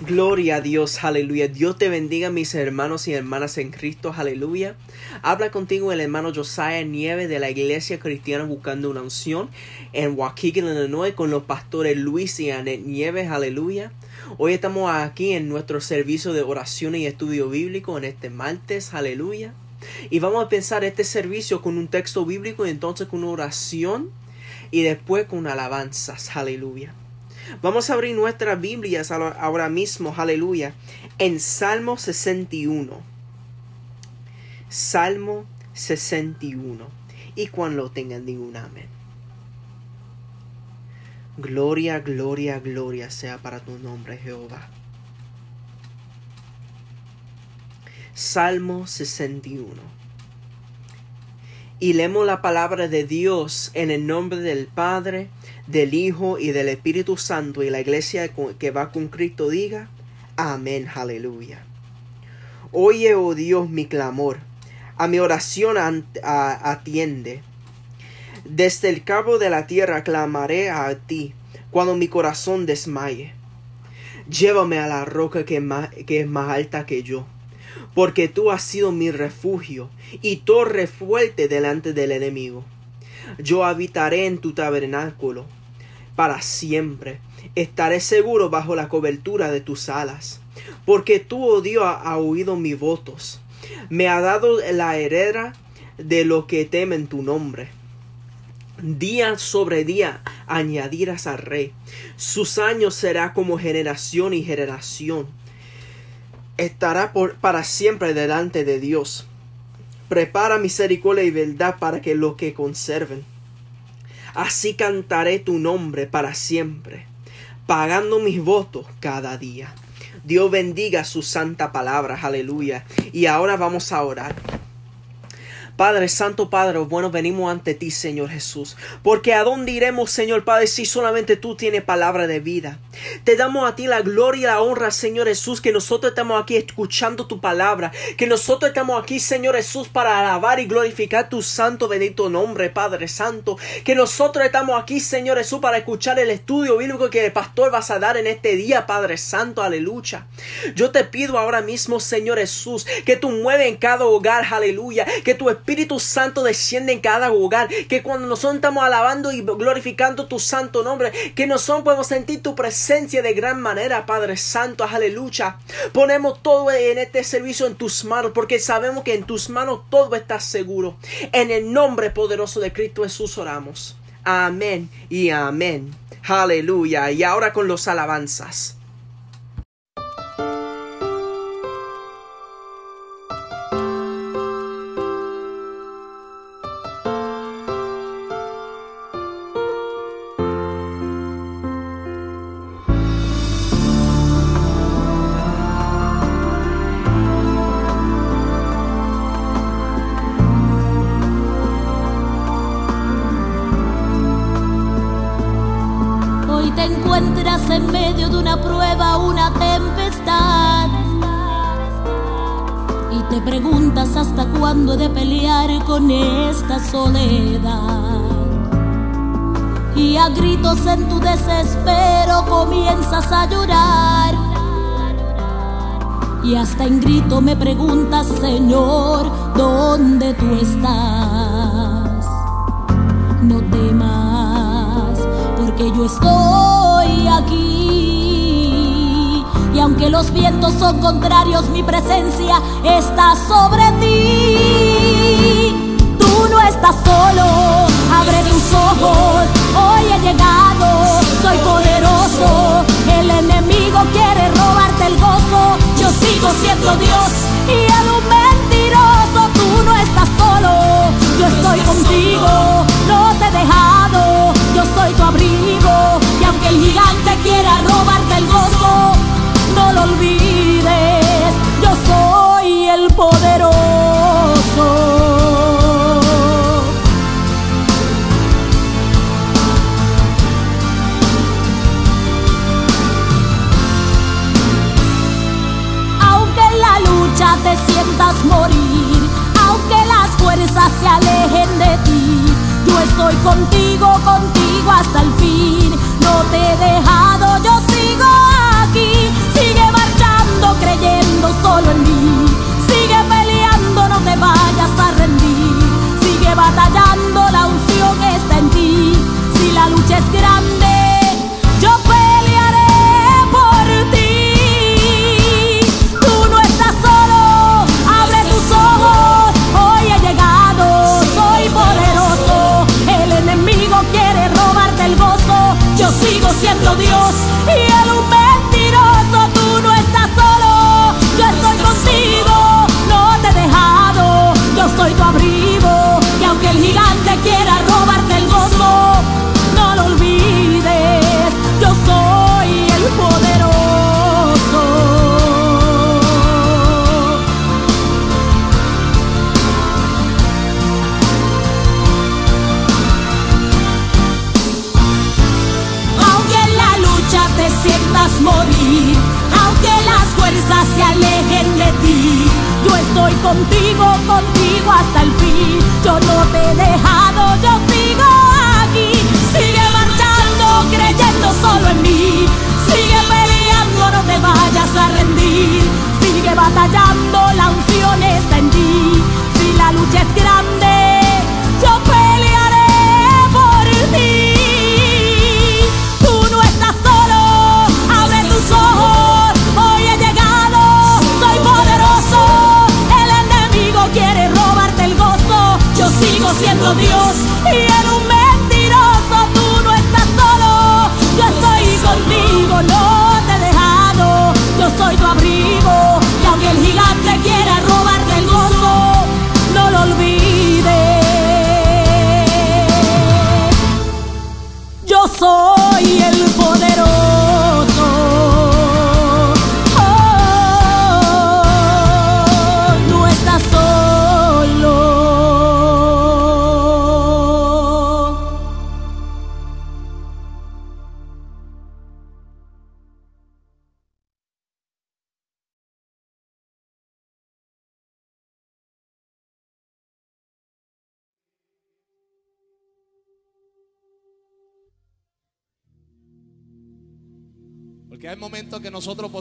Gloria a Dios, aleluya. Dios te bendiga, mis hermanos y hermanas en Cristo, aleluya. Habla contigo el hermano Josiah Nieve de la Iglesia Cristiana Buscando una Unción en Waukegan, Illinois, con los pastores Luis y Annette Nieves, aleluya. Hoy estamos aquí en nuestro servicio de oración y estudio bíblico en este martes, aleluya. Y vamos a pensar este servicio con un texto bíblico y entonces con una oración y después con alabanzas, aleluya. Vamos a abrir nuestras Biblias ahora mismo, aleluya, en Salmo 61. Salmo 61. Y cuando tengan, un amén. Gloria, gloria, gloria sea para tu nombre, Jehová. Salmo 61. Y leemos la palabra de Dios en el nombre del Padre, del Hijo y del Espíritu Santo y la iglesia que va con Cristo diga, amén, aleluya. Oye, oh Dios, mi clamor, a mi oración atiende. Desde el cabo de la tierra clamaré a ti, cuando mi corazón desmaye. Llévame a la roca que, que es más alta que yo, porque tú has sido mi refugio y torre fuerte delante del enemigo. Yo habitaré en tu tabernáculo para siempre. Estaré seguro bajo la cobertura de tus alas, porque tú, oh Dios, oído mis votos. Me ha dado la heredera de lo que temen tu nombre. Día sobre día añadirás al rey. Sus años será como generación y generación. Estará por, para siempre delante de Dios. Prepara misericordia y verdad para que lo que conserven Así cantaré tu nombre para siempre, pagando mis votos cada día. Dios bendiga su santa palabra, aleluya. Y ahora vamos a orar. Padre Santo, Padre, bueno, venimos ante ti, Señor Jesús. Porque a dónde iremos, Señor Padre, si solamente tú tienes palabra de vida. Te damos a ti la gloria y la honra, Señor Jesús, que nosotros estamos aquí escuchando tu palabra. Que nosotros estamos aquí, Señor Jesús, para alabar y glorificar tu santo, bendito nombre, Padre Santo. Que nosotros estamos aquí, Señor Jesús, para escuchar el estudio bíblico que el pastor vas a dar en este día, Padre Santo, aleluya. Yo te pido ahora mismo, Señor Jesús, que tú mueves en cada hogar, aleluya. Que tu Espíritu Santo desciende en cada hogar. Que cuando nosotros estamos alabando y glorificando tu santo nombre, que nosotros podemos sentir tu presencia de gran manera, Padre Santo. Aleluya. Ponemos todo en este servicio en tus manos, porque sabemos que en tus manos todo está seguro. En el nombre poderoso de Cristo Jesús oramos. Amén y amén. Aleluya. Y ahora con los alabanzas. Con esta soledad. Y a gritos en tu desespero comienzas a llorar. Y hasta en grito me preguntas, Señor, ¿dónde tú estás? No temas, porque yo estoy aquí. Y aunque los vientos son contrarios, mi presencia está sobre ti estás solo, abre tus ojos, hoy he llegado, soy poderoso, el enemigo quiere robarte el gozo, yo sigo siendo Dios y él un mentiroso, tú no estás solo, yo estoy contigo, no te he dejado, yo soy tu abrigo. Y aunque el gigante quiera robarte el gozo, no lo olvides, yo soy el poderoso. Alejen de ti. Yo estoy contigo, contigo hasta el fin. No te he dejado, yo sigo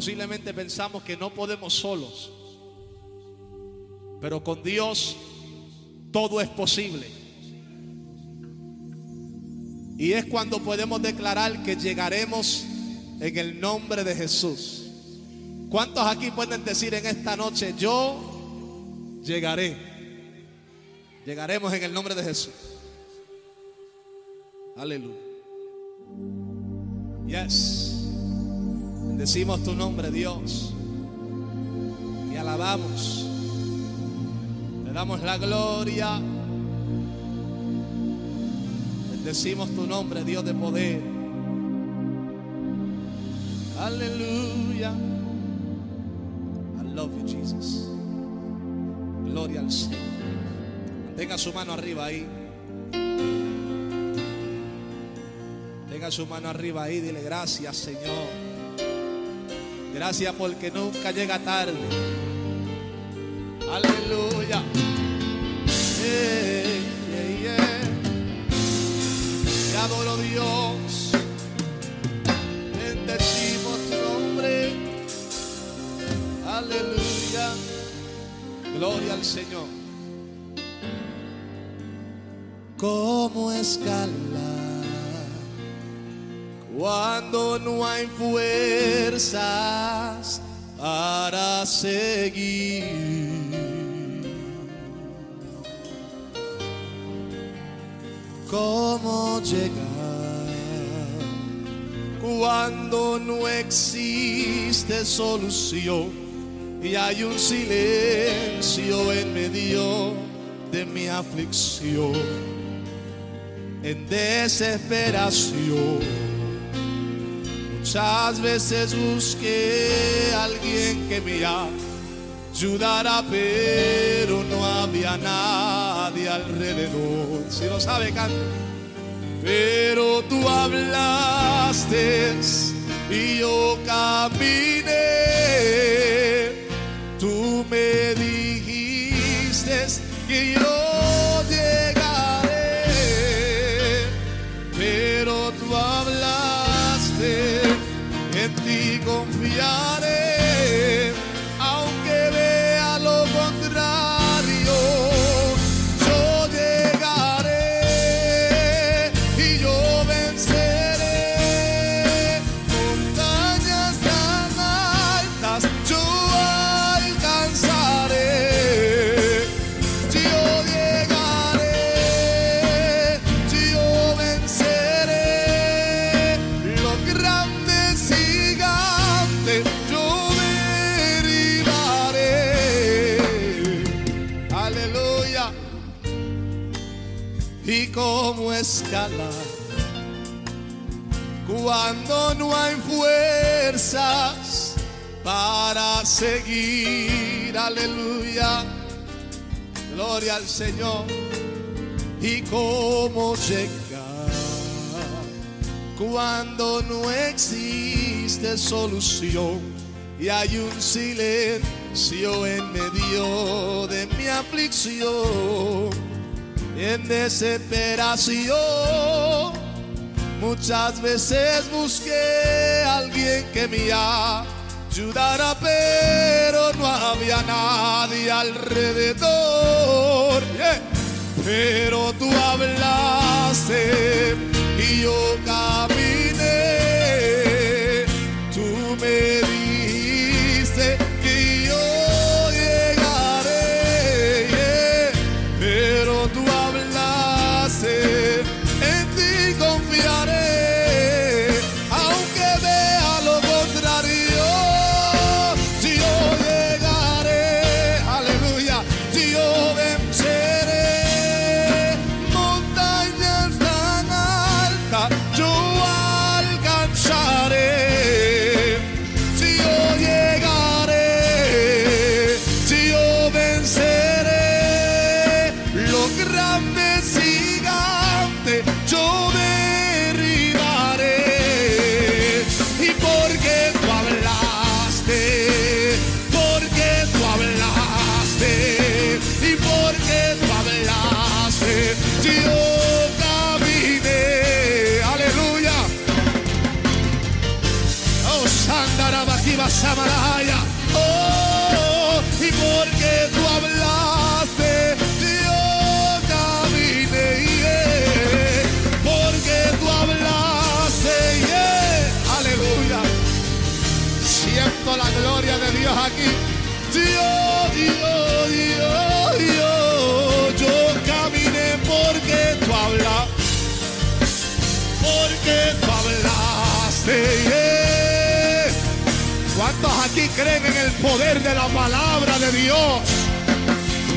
posiblemente pensamos que no podemos solos. Pero con Dios todo es posible. Y es cuando podemos declarar que llegaremos en el nombre de Jesús. ¿Cuántos aquí pueden decir en esta noche, yo llegaré? Llegaremos en el nombre de Jesús. Aleluya. Yes. Bendecimos tu nombre, Dios. Y alabamos. Te damos la gloria. Bendecimos tu nombre, Dios de poder. Aleluya. I love you, Jesus. Gloria al Señor. Tenga su mano arriba ahí. Tenga su mano arriba ahí. Dile gracias, Señor. Gracias porque nunca llega tarde. Aleluya. Yeah, yeah, yeah. Te adoro Dios. Bendecimos tu nombre. Aleluya. Gloria al Señor. Como escalar cuando no hay fuerzas para seguir. ¿Cómo llegar cuando no existe solución y hay un silencio en medio de mi aflicción? En desesperación Muchas veces busqué a alguien que me ayudara, pero no había nadie alrededor. Si lo sabe, canta. Pero tú hablaste y yo caminé. Cómo escalar cuando no hay fuerzas para seguir. Aleluya. Gloria al Señor. Y cómo llegar cuando no existe solución y hay un silencio en medio de mi aflicción, en desesperación, muchas veces busqué a alguien que me ayudara, pero no había nadie alrededor. Pero tú hablaste Oh, y porque tú hablaste, yo caminé. Porque tú hablaste, aleluya. Siento la gloria de Dios aquí. Dios, Dios, Dios, Dios. Yo caminé porque tú hablas porque tú hablaste. Yeah. ¿Cuántos aquí creen en el poder de la palabra de Dios?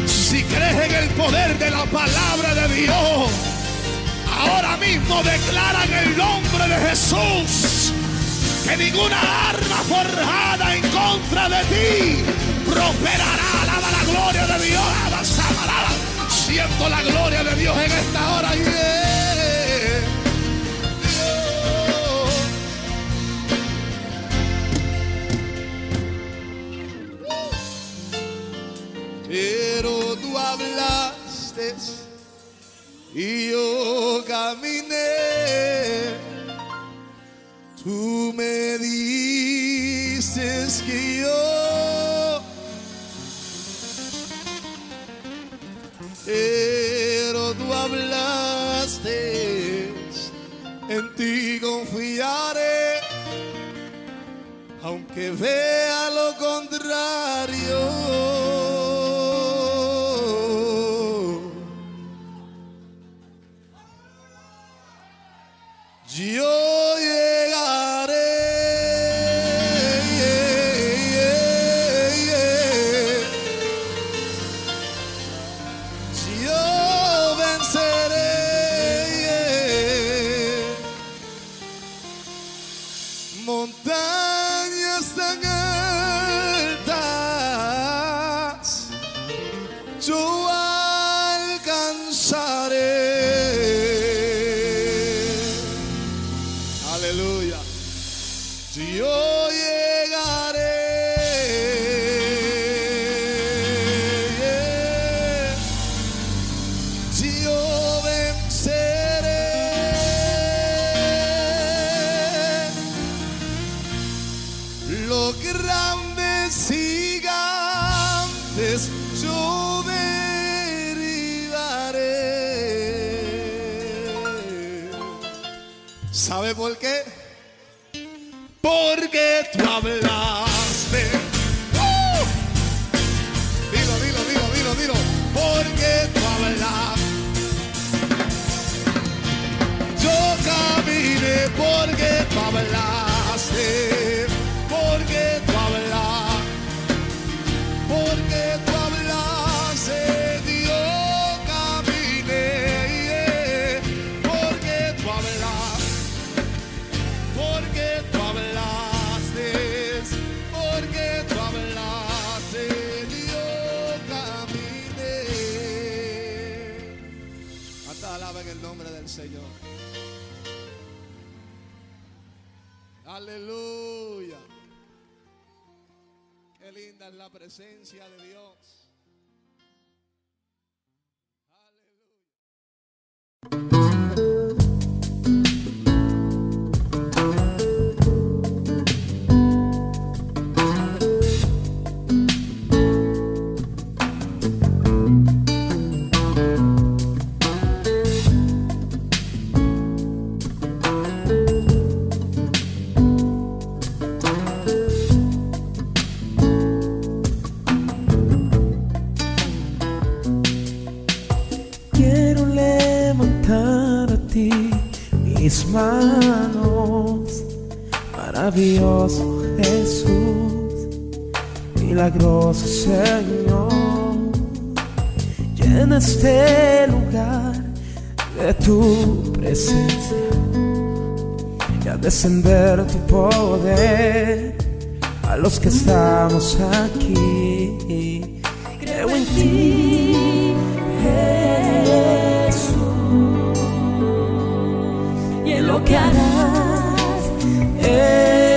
Si crees en el poder de la palabra de Dios, ahora mismo declara en el nombre de Jesús que ninguna arma forjada en contra de ti prosperará. Alaba la gloria de Dios. Alaba. Siento la gloria de Dios en esta hora. yeah. Hablaste y yo caminé. Tú me dices que yo, pero tú hablaste, en ti confiaré, aunque vea lo contrario. Yo llegaré. Grandes gigantes yo derribaré. ¿Sabe por qué? Porque tú hablaste. ¡Uh! Dilo, dilo, dilo, dilo, dilo. Porque tú hablaste. Yo caminé porque tú hablaste. Aleluya. Qué linda es la presencia de Dios. manos, maravilloso Jesús, milagroso Señor, llena este lugar de tu presencia y a descender tu poder a los que estamos aquí. Creo en ti. que harás. Eh.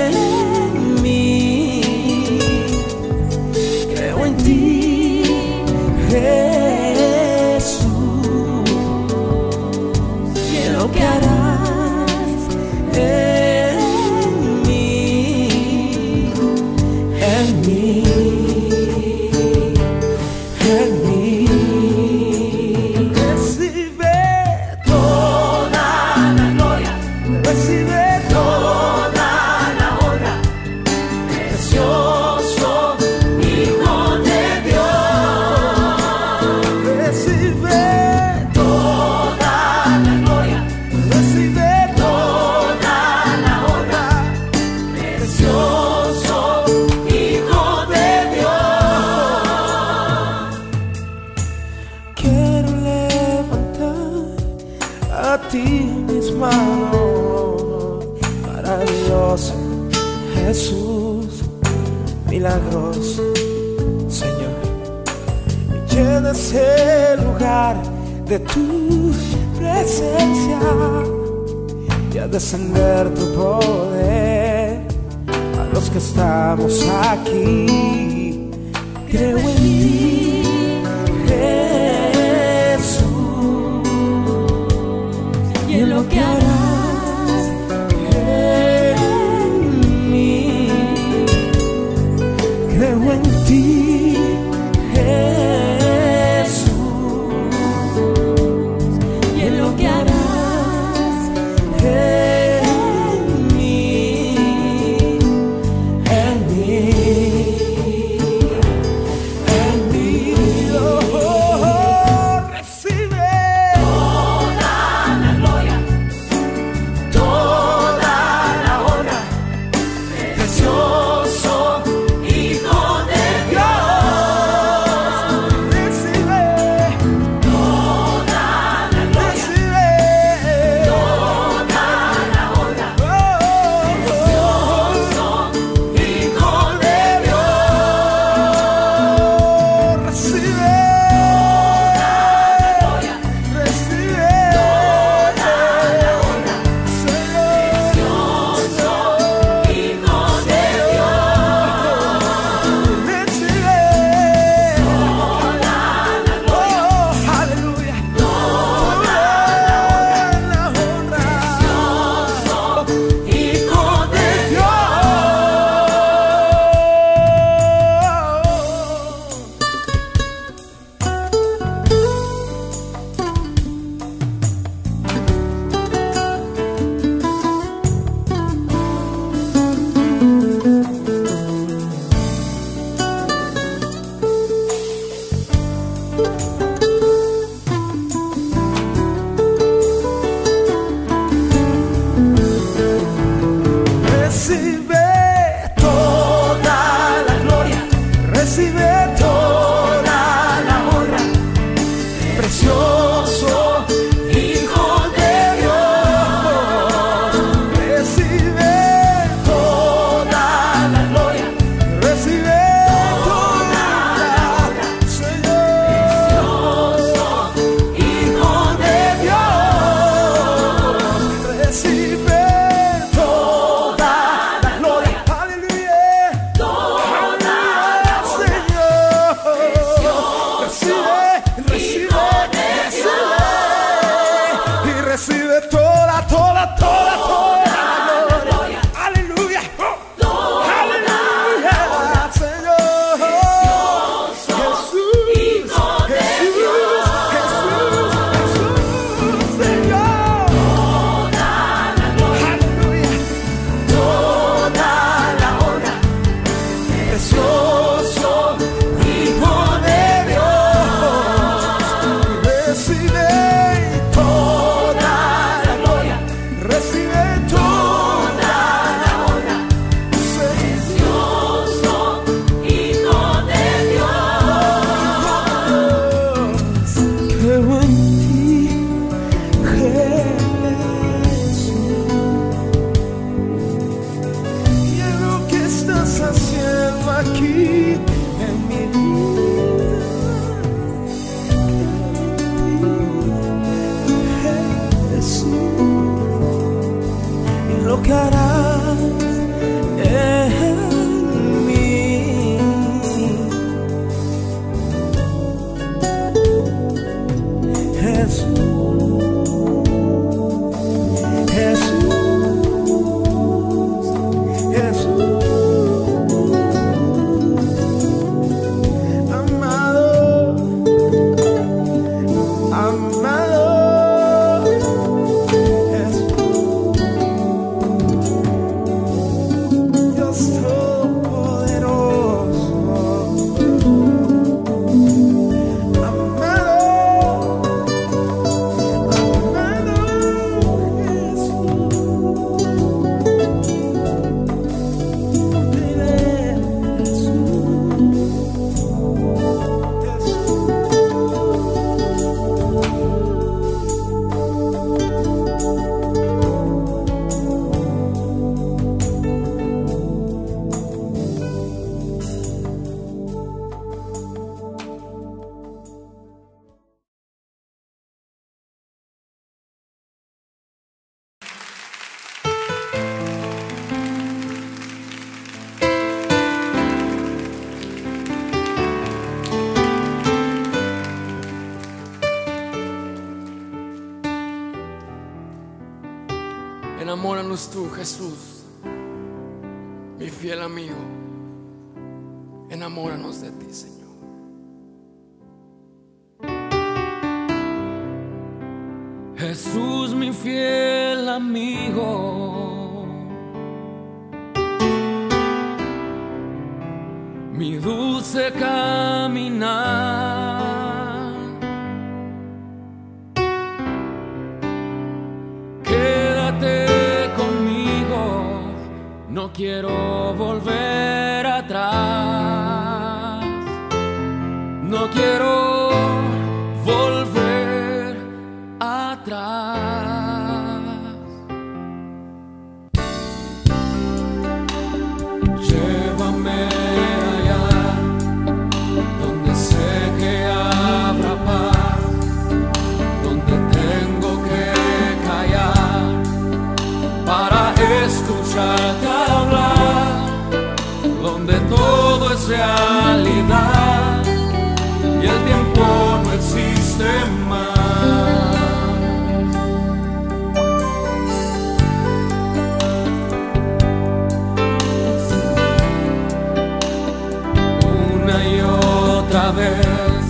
otra vez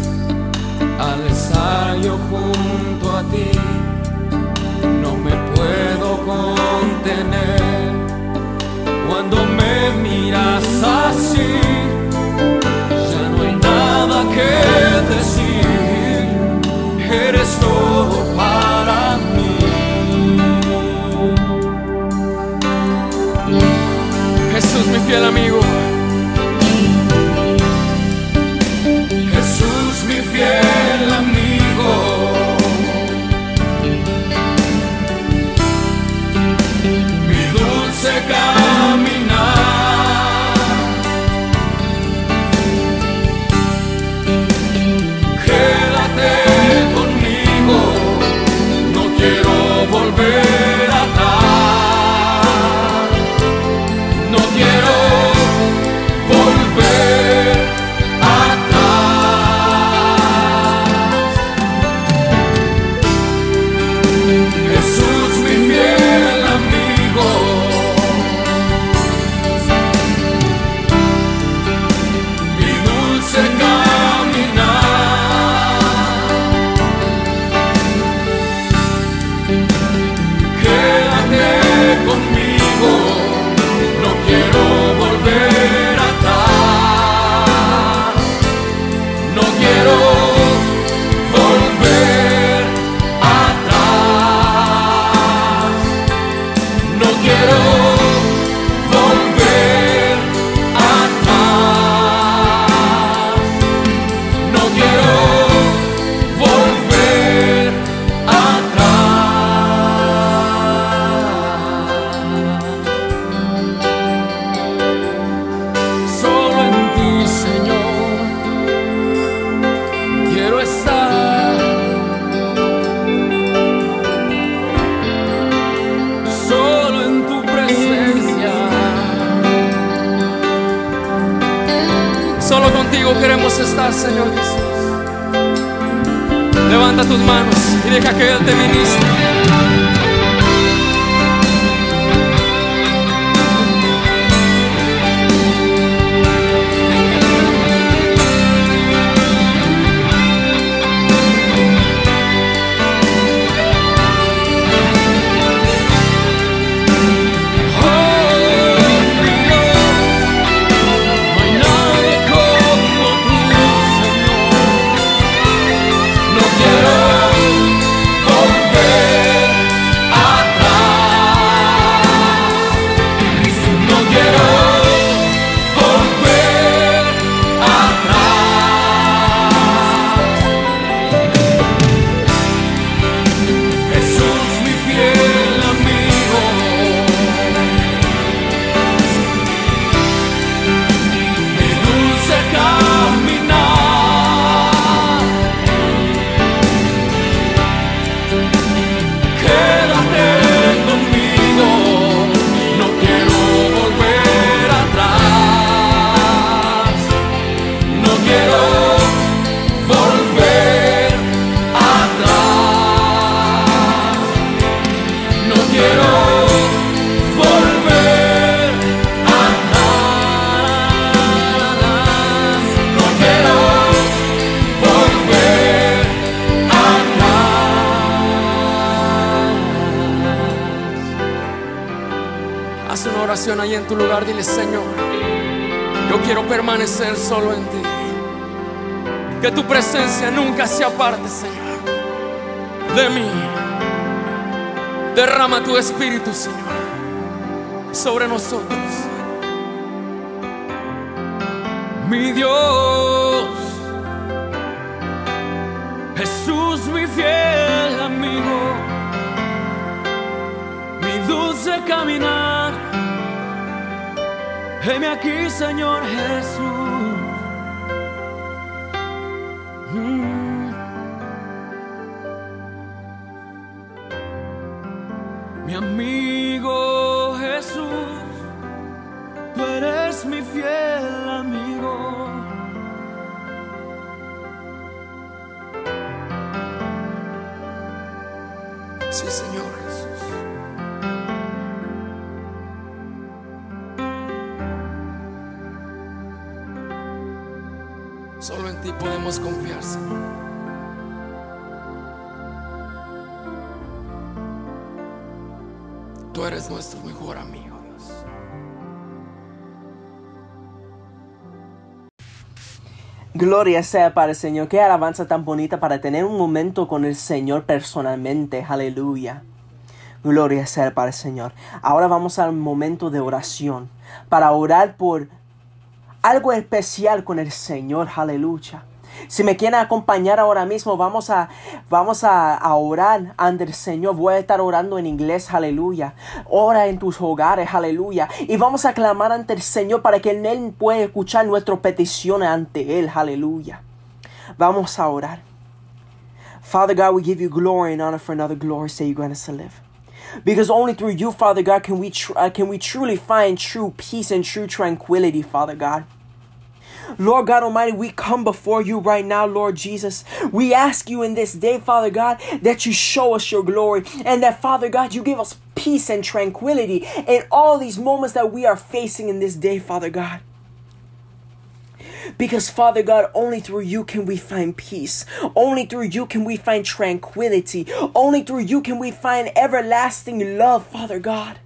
al estar yo junto a ti. No me puedo contener cuando me miras así. Ya no hay nada que decir, eres todo para mí. Jesús, mi fiel amigo. Manos y deja que Él te ministre. Tu espíritu, Señor, sobre nosotros. Mi Dios, Jesús, mi fiel amigo, mi dulce caminar. Heme aquí, Señor Jesús. Solo en ti podemos confiar, Señor. Tú eres nuestro mejor amigo, Dios. Gloria sea para el Señor. Qué alabanza tan bonita para tener un momento con el Señor personalmente. Aleluya. Gloria sea para el Señor. Ahora vamos al momento de oración. Para orar por algo especial con el Señor. Aleluya. Si me quieren acompañar ahora mismo, vamos a, vamos a, orar ante el Señor. Voy a estar orando en inglés, aleluya. Ora en tus hogares, aleluya. Y vamos a clamar ante el Señor para que Él pueda escuchar nuestras peticiones ante Él, aleluya. Vamos a orar. Father God, we give you glory and honor for another glory say you grant us to live. Because only through you, Father God, can we tr- uh, can we truly find true peace and true tranquility, Father God. Lord God Almighty, we come before you right now, Lord Jesus. We ask you in this day, Father God, that you show us your glory and that, Father God, you give us peace and tranquility in all these moments that we are facing in this day, Father God. Because, Father God, only through you can we find peace. Only through you can we find tranquility. Only through you can we find everlasting love, Father God.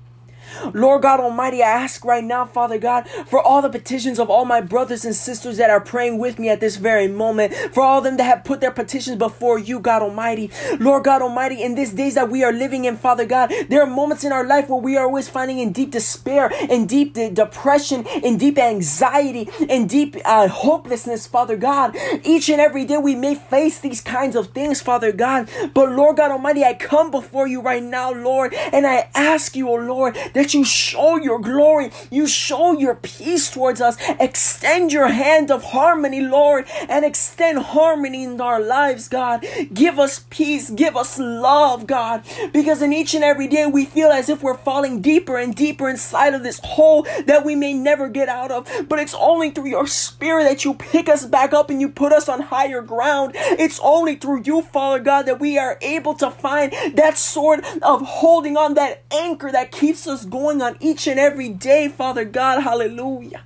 Lord God Almighty, I ask right now, Father God, for all the petitions of all my brothers and sisters that are praying with me at this very moment, for all them that have put their petitions before you, God Almighty. Lord God Almighty, in these days that we are living in, Father God, there are moments in our life where we are always finding in deep despair, in deep de- depression, in deep anxiety, in deep uh, hopelessness, Father God. Each and every day we may face these kinds of things, Father God. But Lord God Almighty, I come before you right now, Lord, and I ask you, oh Lord, that you show your glory, you show your peace towards us. Extend your hand of harmony, Lord, and extend harmony in our lives, God. Give us peace, give us love, God, because in each and every day we feel as if we're falling deeper and deeper inside of this hole that we may never get out of. But it's only through your spirit that you pick us back up and you put us on higher ground. It's only through you, Father God, that we are able to find that sort of holding on, that anchor that keeps us going on each and every day, Father God. Hallelujah.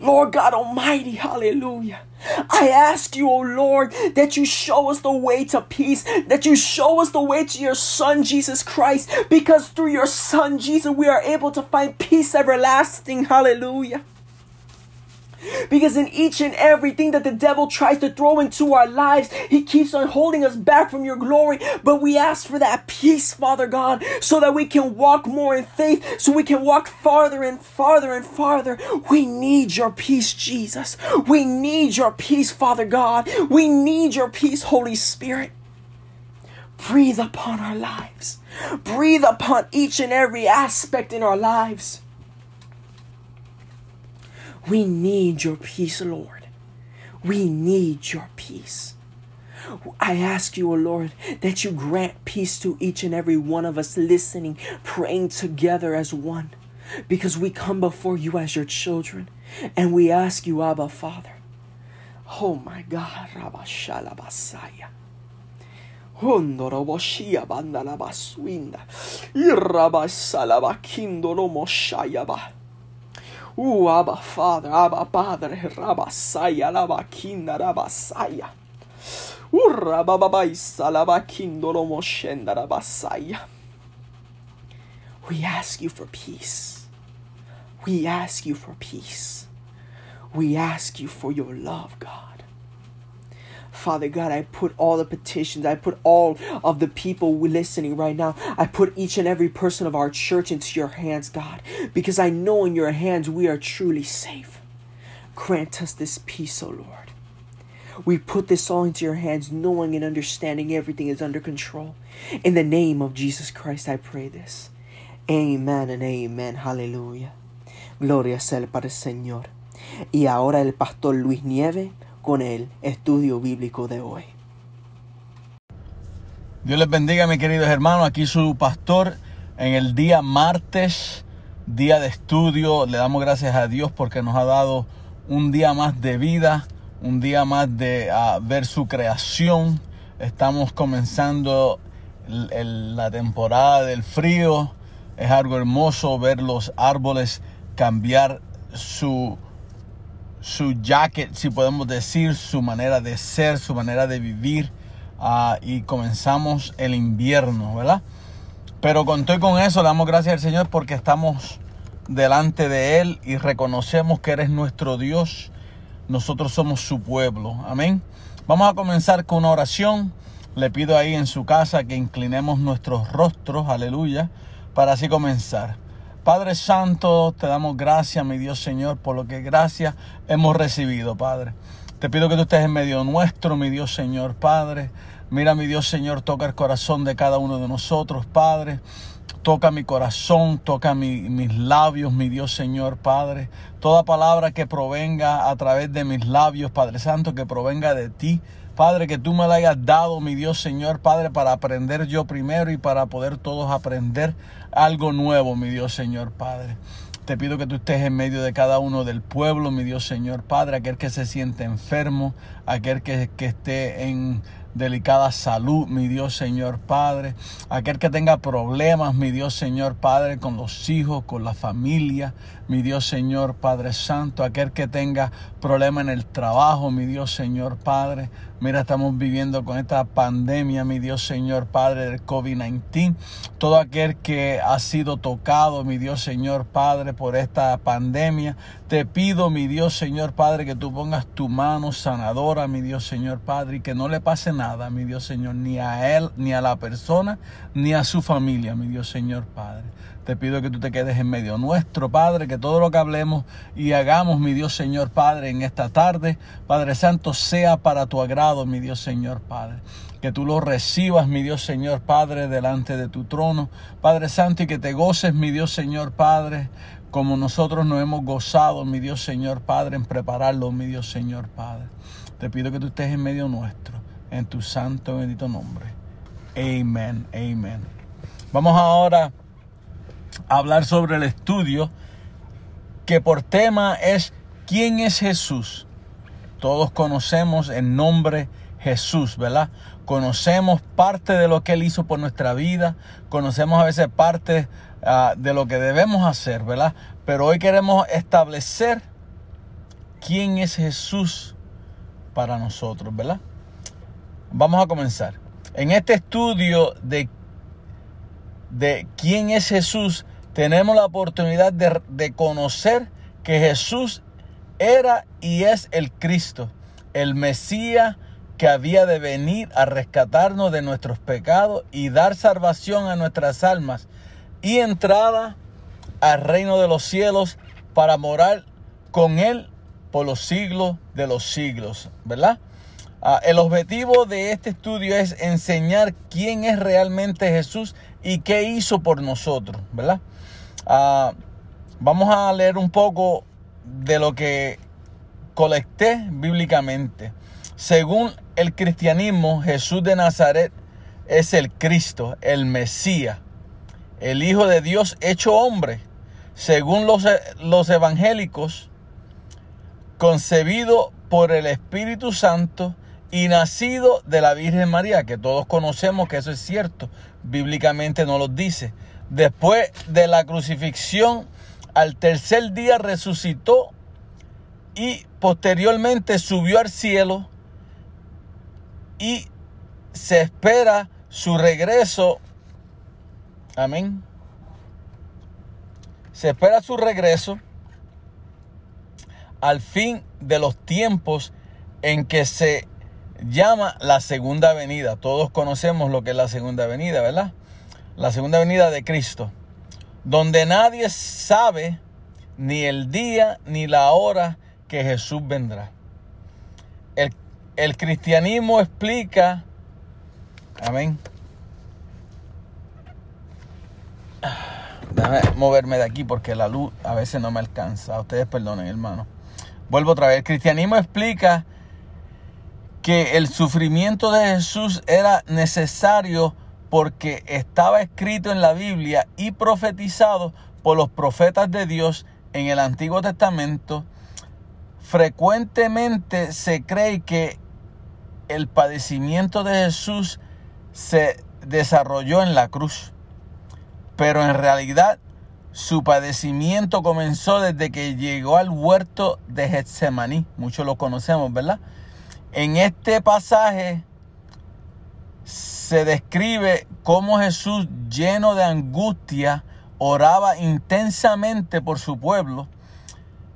Lord God Almighty, hallelujah. I ask you, O Lord, that you show us the way to peace, that you show us the way to your Son, Jesus Christ, because through your Son, Jesus, we are able to find peace everlasting. Hallelujah. Because in each and everything that the devil tries to throw into our lives, he keeps on holding us back from your glory. But we ask for that peace, Father God, so that we can walk more in faith, so we can walk farther and farther and farther. We need your peace, Jesus. We need your peace, Father God. We need your peace, Holy Spirit. Breathe upon our lives. Breathe upon each and every aspect in our lives. We need your peace, Lord. We need your peace. I ask you, O Lord, that you grant peace to each and every one of us listening, praying together as one, because we come before you as your children, and we ask you, Abba, Father. Oh my God, Rabashala Basaya. Hondoroboshia bandala baswinda. Irabasala bakindoro moshayaba. Ooh, Abba Father, Abba Padre, Labakindoro Moshenda. We ask you for peace. We ask you for peace. We ask you for your love, God. Father God, I put all the petitions, I put all of the people listening right now, I put each and every person of our church into your hands, God, because I know in your hands we are truly safe. Grant us this peace, O Lord. We put this all into your hands, knowing and understanding everything is under control. In the name of Jesus Christ, I pray this. Amen and amen. Hallelujah. Gloria sea para Señor. Y ahora el pastor Luis Nieve con el estudio bíblico de hoy. Dios les bendiga, mis queridos hermanos. Aquí su pastor en el día martes, día de estudio. Le damos gracias a Dios porque nos ha dado un día más de vida, un día más de ver su creación. Estamos comenzando la temporada del frío. Es algo hermoso ver los árboles cambiar su su jacket, si podemos decir, su manera de ser, su manera de vivir. Uh, y comenzamos el invierno, ¿verdad? Pero con todo y con eso le damos gracias al Señor porque estamos delante de Él y reconocemos que eres nuestro Dios. Nosotros somos su pueblo. Amén. Vamos a comenzar con una oración. Le pido ahí en su casa que inclinemos nuestros rostros, aleluya, para así comenzar. Padre Santo, te damos gracias, mi Dios Señor, por lo que gracias hemos recibido, Padre. Te pido que tú estés en medio nuestro, mi Dios Señor, Padre. Mira, mi Dios Señor, toca el corazón de cada uno de nosotros, Padre. Toca mi corazón, toca mi, mis labios, mi Dios Señor, Padre. Toda palabra que provenga a través de mis labios, Padre Santo, que provenga de ti. Padre, que tú me la hayas dado, mi Dios Señor, Padre, para aprender yo primero y para poder todos aprender algo nuevo, mi Dios Señor, Padre. Te pido que tú estés en medio de cada uno del pueblo, mi Dios Señor, Padre, aquel que se siente enfermo, aquel que, que esté en delicada salud, mi Dios Señor Padre. Aquel que tenga problemas, mi Dios Señor Padre, con los hijos, con la familia, mi Dios Señor Padre Santo. Aquel que tenga problemas en el trabajo, mi Dios Señor Padre. Mira, estamos viviendo con esta pandemia, mi Dios Señor Padre, del COVID-19. Todo aquel que ha sido tocado, mi Dios Señor Padre, por esta pandemia. Te pido, mi Dios Señor Padre, que tú pongas tu mano sanadora, mi Dios Señor Padre, y que no le pase nada mi Dios Señor, ni a él, ni a la persona, ni a su familia, mi Dios Señor Padre. Te pido que tú te quedes en medio nuestro, Padre, que todo lo que hablemos y hagamos, mi Dios Señor Padre, en esta tarde, Padre Santo, sea para tu agrado, mi Dios Señor Padre que tú lo recibas, mi Dios Señor Padre, delante de tu trono, Padre Santo, y que te goces, mi Dios Señor Padre, como nosotros nos hemos gozado, mi Dios Señor Padre, en prepararlo, mi Dios Señor Padre. Te pido que tú estés en medio nuestro, en tu santo y bendito nombre. Amén, amén. Vamos ahora hablar sobre el estudio que por tema es ¿quién es Jesús? Todos conocemos el nombre Jesús, ¿verdad? Conocemos parte de lo que Él hizo por nuestra vida, conocemos a veces parte uh, de lo que debemos hacer, ¿verdad? Pero hoy queremos establecer quién es Jesús para nosotros, ¿verdad? Vamos a comenzar. En este estudio de, de quién es Jesús, tenemos la oportunidad de, conocer que Jesús era y es el Cristo, el Mesías que había de venir a rescatarnos de nuestros pecados y dar salvación a nuestras almas y entrada al reino de los cielos para morar con Él por los siglos de los siglos, ¿verdad? Uh, el objetivo de este estudio es enseñar quién es realmente Jesús y qué hizo por nosotros, ¿verdad? Uh, vamos a leer un poco de lo que colecté bíblicamente. Según el cristianismo, Jesús de Nazaret es el Cristo, el Mesías, el Hijo de Dios hecho hombre. Según los, los evangélicos, concebido por el Espíritu Santo y nacido de la Virgen María, que todos conocemos que eso es cierto, bíblicamente no lo dice. Después de la crucifixión, al tercer día resucitó y posteriormente subió al cielo y se espera su regreso. Amén. Se espera su regreso al fin de los tiempos en que se llama la segunda venida. Todos conocemos lo que es la segunda venida, ¿verdad? La segunda venida de Cristo. Donde nadie sabe ni el día ni la hora que Jesús vendrá. El el cristianismo explica, amén. Déjame moverme de aquí porque la luz a veces no me alcanza. Ustedes perdonen, hermano. Vuelvo otra vez. El cristianismo explica que el sufrimiento de Jesús era necesario porque estaba escrito en la Biblia y profetizado por los profetas de Dios en el Antiguo Testamento. Frecuentemente se cree que el padecimiento de Jesús se desarrolló en la cruz, pero en realidad su padecimiento comenzó desde que llegó al huerto de Getsemaní. Muchos lo conocemos, ¿verdad? En este pasaje se describe cómo Jesús, lleno de angustia, oraba intensamente por su pueblo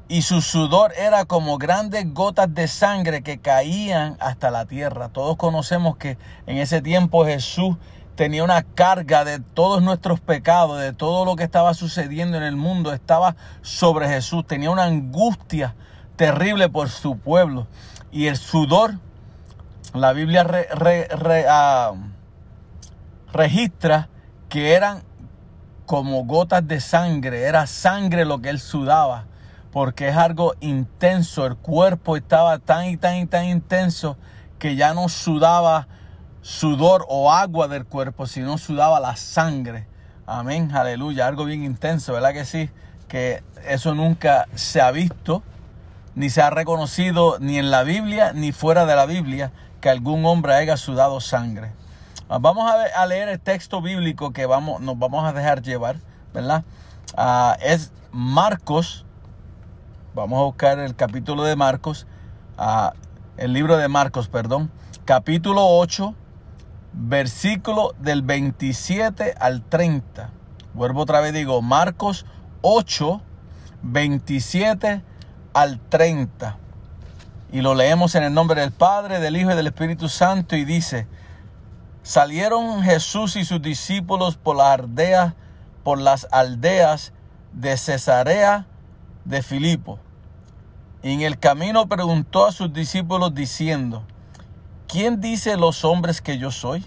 y su sudor era como grandes gotas de sangre que caían hasta la tierra. Todos conocemos que en ese tiempo Jesús tenía una carga de todos nuestros pecados, de todo lo que estaba sucediendo en el mundo, estaba sobre Jesús. Tenía una angustia terrible por su pueblo. Y el sudor, la Biblia uh, registra que eran como gotas de sangre, era sangre lo que él sudaba porque es algo intenso. El cuerpo estaba tan y tan y tan intenso que ya no sudaba sudor o agua del cuerpo, sino sudaba la sangre. Amén, aleluya, algo bien intenso, ¿verdad que sí? Que eso nunca se ha visto, ni se ha reconocido ni en la Biblia ni fuera de la Biblia que algún hombre haya sudado sangre. Ah, vamos a, leer el texto bíblico que vamos, nos vamos a dejar llevar, ¿verdad? Uh, es Marcos Vamos a buscar el capítulo de Marcos, uh, el libro de Marcos, perdón, capítulo 8, versículo del 27 al 30. Vuelvo otra vez, digo, Marcos 8, 27 al 30. Y lo leemos en el nombre del Padre, del Hijo y del Espíritu Santo y dice, salieron Jesús y sus discípulos por las aldeas, por las aldeas de Cesarea de Filipo. En el camino preguntó a sus discípulos diciendo, ¿quién dice los hombres que yo soy?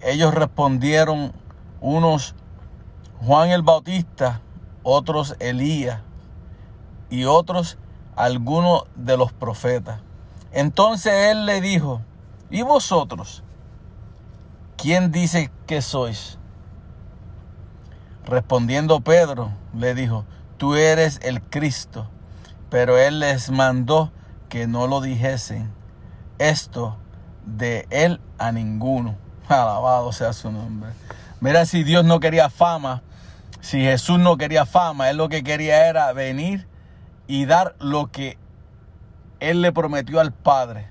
Ellos respondieron, unos Juan el Bautista, otros Elías y otros algunos de los profetas. Entonces él le dijo, ¿y vosotros? ¿Quién dice que sois? Respondiendo Pedro, le dijo, tú eres el Cristo. Pero él les mandó que no lo dijesen esto de él a ninguno. Alabado sea su nombre. Mira, si Dios no quería fama, si Jesús no quería fama, él lo que quería era venir y dar lo que él le prometió al Padre.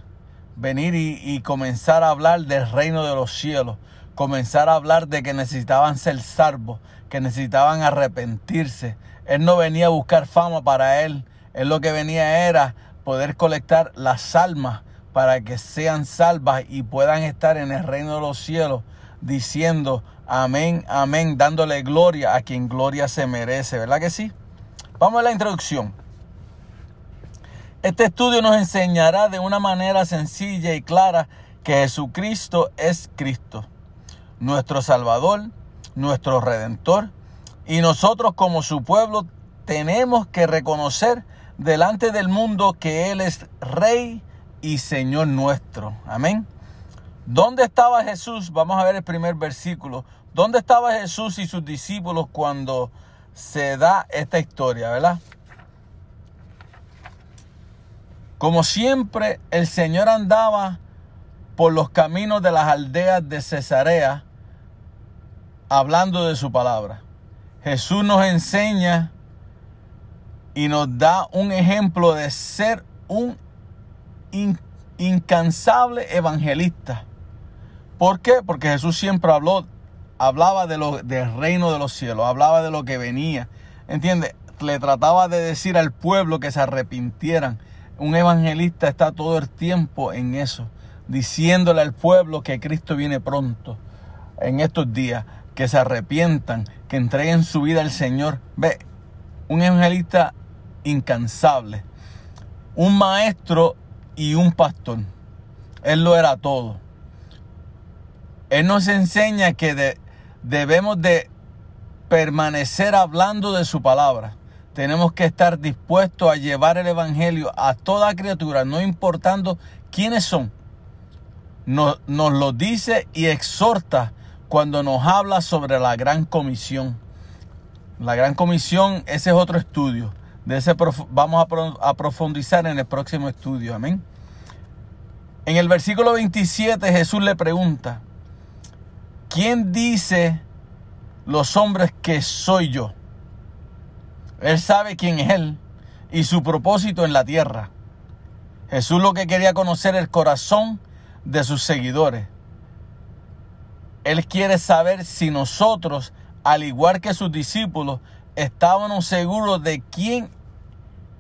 Venir y, comenzar a hablar del reino de los cielos. Comenzar a hablar de que necesitaban ser salvos, que necesitaban arrepentirse. Él no venía a buscar fama para él. Él lo que venía era poder colectar las almas para que sean salvas y puedan estar en el reino de los cielos diciendo amén, amén, dándole gloria a quien gloria se merece, ¿verdad que sí? Vamos a la introducción. Este estudio nos enseñará de una manera sencilla y clara que Jesucristo es Cristo, nuestro Salvador, nuestro Redentor, y nosotros como su pueblo tenemos que reconocer delante del mundo que Él es Rey y Señor nuestro. Amén. ¿Dónde estaba Jesús? Vamos a ver el primer versículo. ¿Dónde estaba Jesús y sus discípulos cuando se da esta historia, verdad? Como siempre, el Señor andaba por los caminos de las aldeas de Cesarea hablando de su palabra. Jesús nos enseña y nos da un ejemplo de ser un in, incansable evangelista. ¿Por qué? Porque Jesús siempre habló, hablaba de lo, del reino de los cielos, hablaba de lo que venía. ¿Entiendes? Le trataba de decir al pueblo que se arrepintieran. Un evangelista está todo el tiempo en eso, diciéndole al pueblo que Cristo viene pronto, en estos días, que se arrepientan, que entreguen su vida al Señor. Ve, un evangelista incansable, un maestro y un pastor. Él lo era todo. Él nos enseña que de, debemos de permanecer hablando de su palabra. Tenemos que estar dispuestos a llevar el Evangelio a toda criatura, no importando quiénes son. Nos, nos lo dice y exhorta cuando nos habla sobre la gran comisión. La gran comisión, ese es otro estudio. De ese vamos a, a profundizar en el próximo estudio. Amén. En el versículo 27 Jesús le pregunta, ¿quién dice los hombres que soy yo? Él sabe quién es Él y su propósito en la tierra. Jesús lo que quería conocer el corazón de sus seguidores. Él quiere saber si nosotros, al igual que sus discípulos, estábamos seguros de quién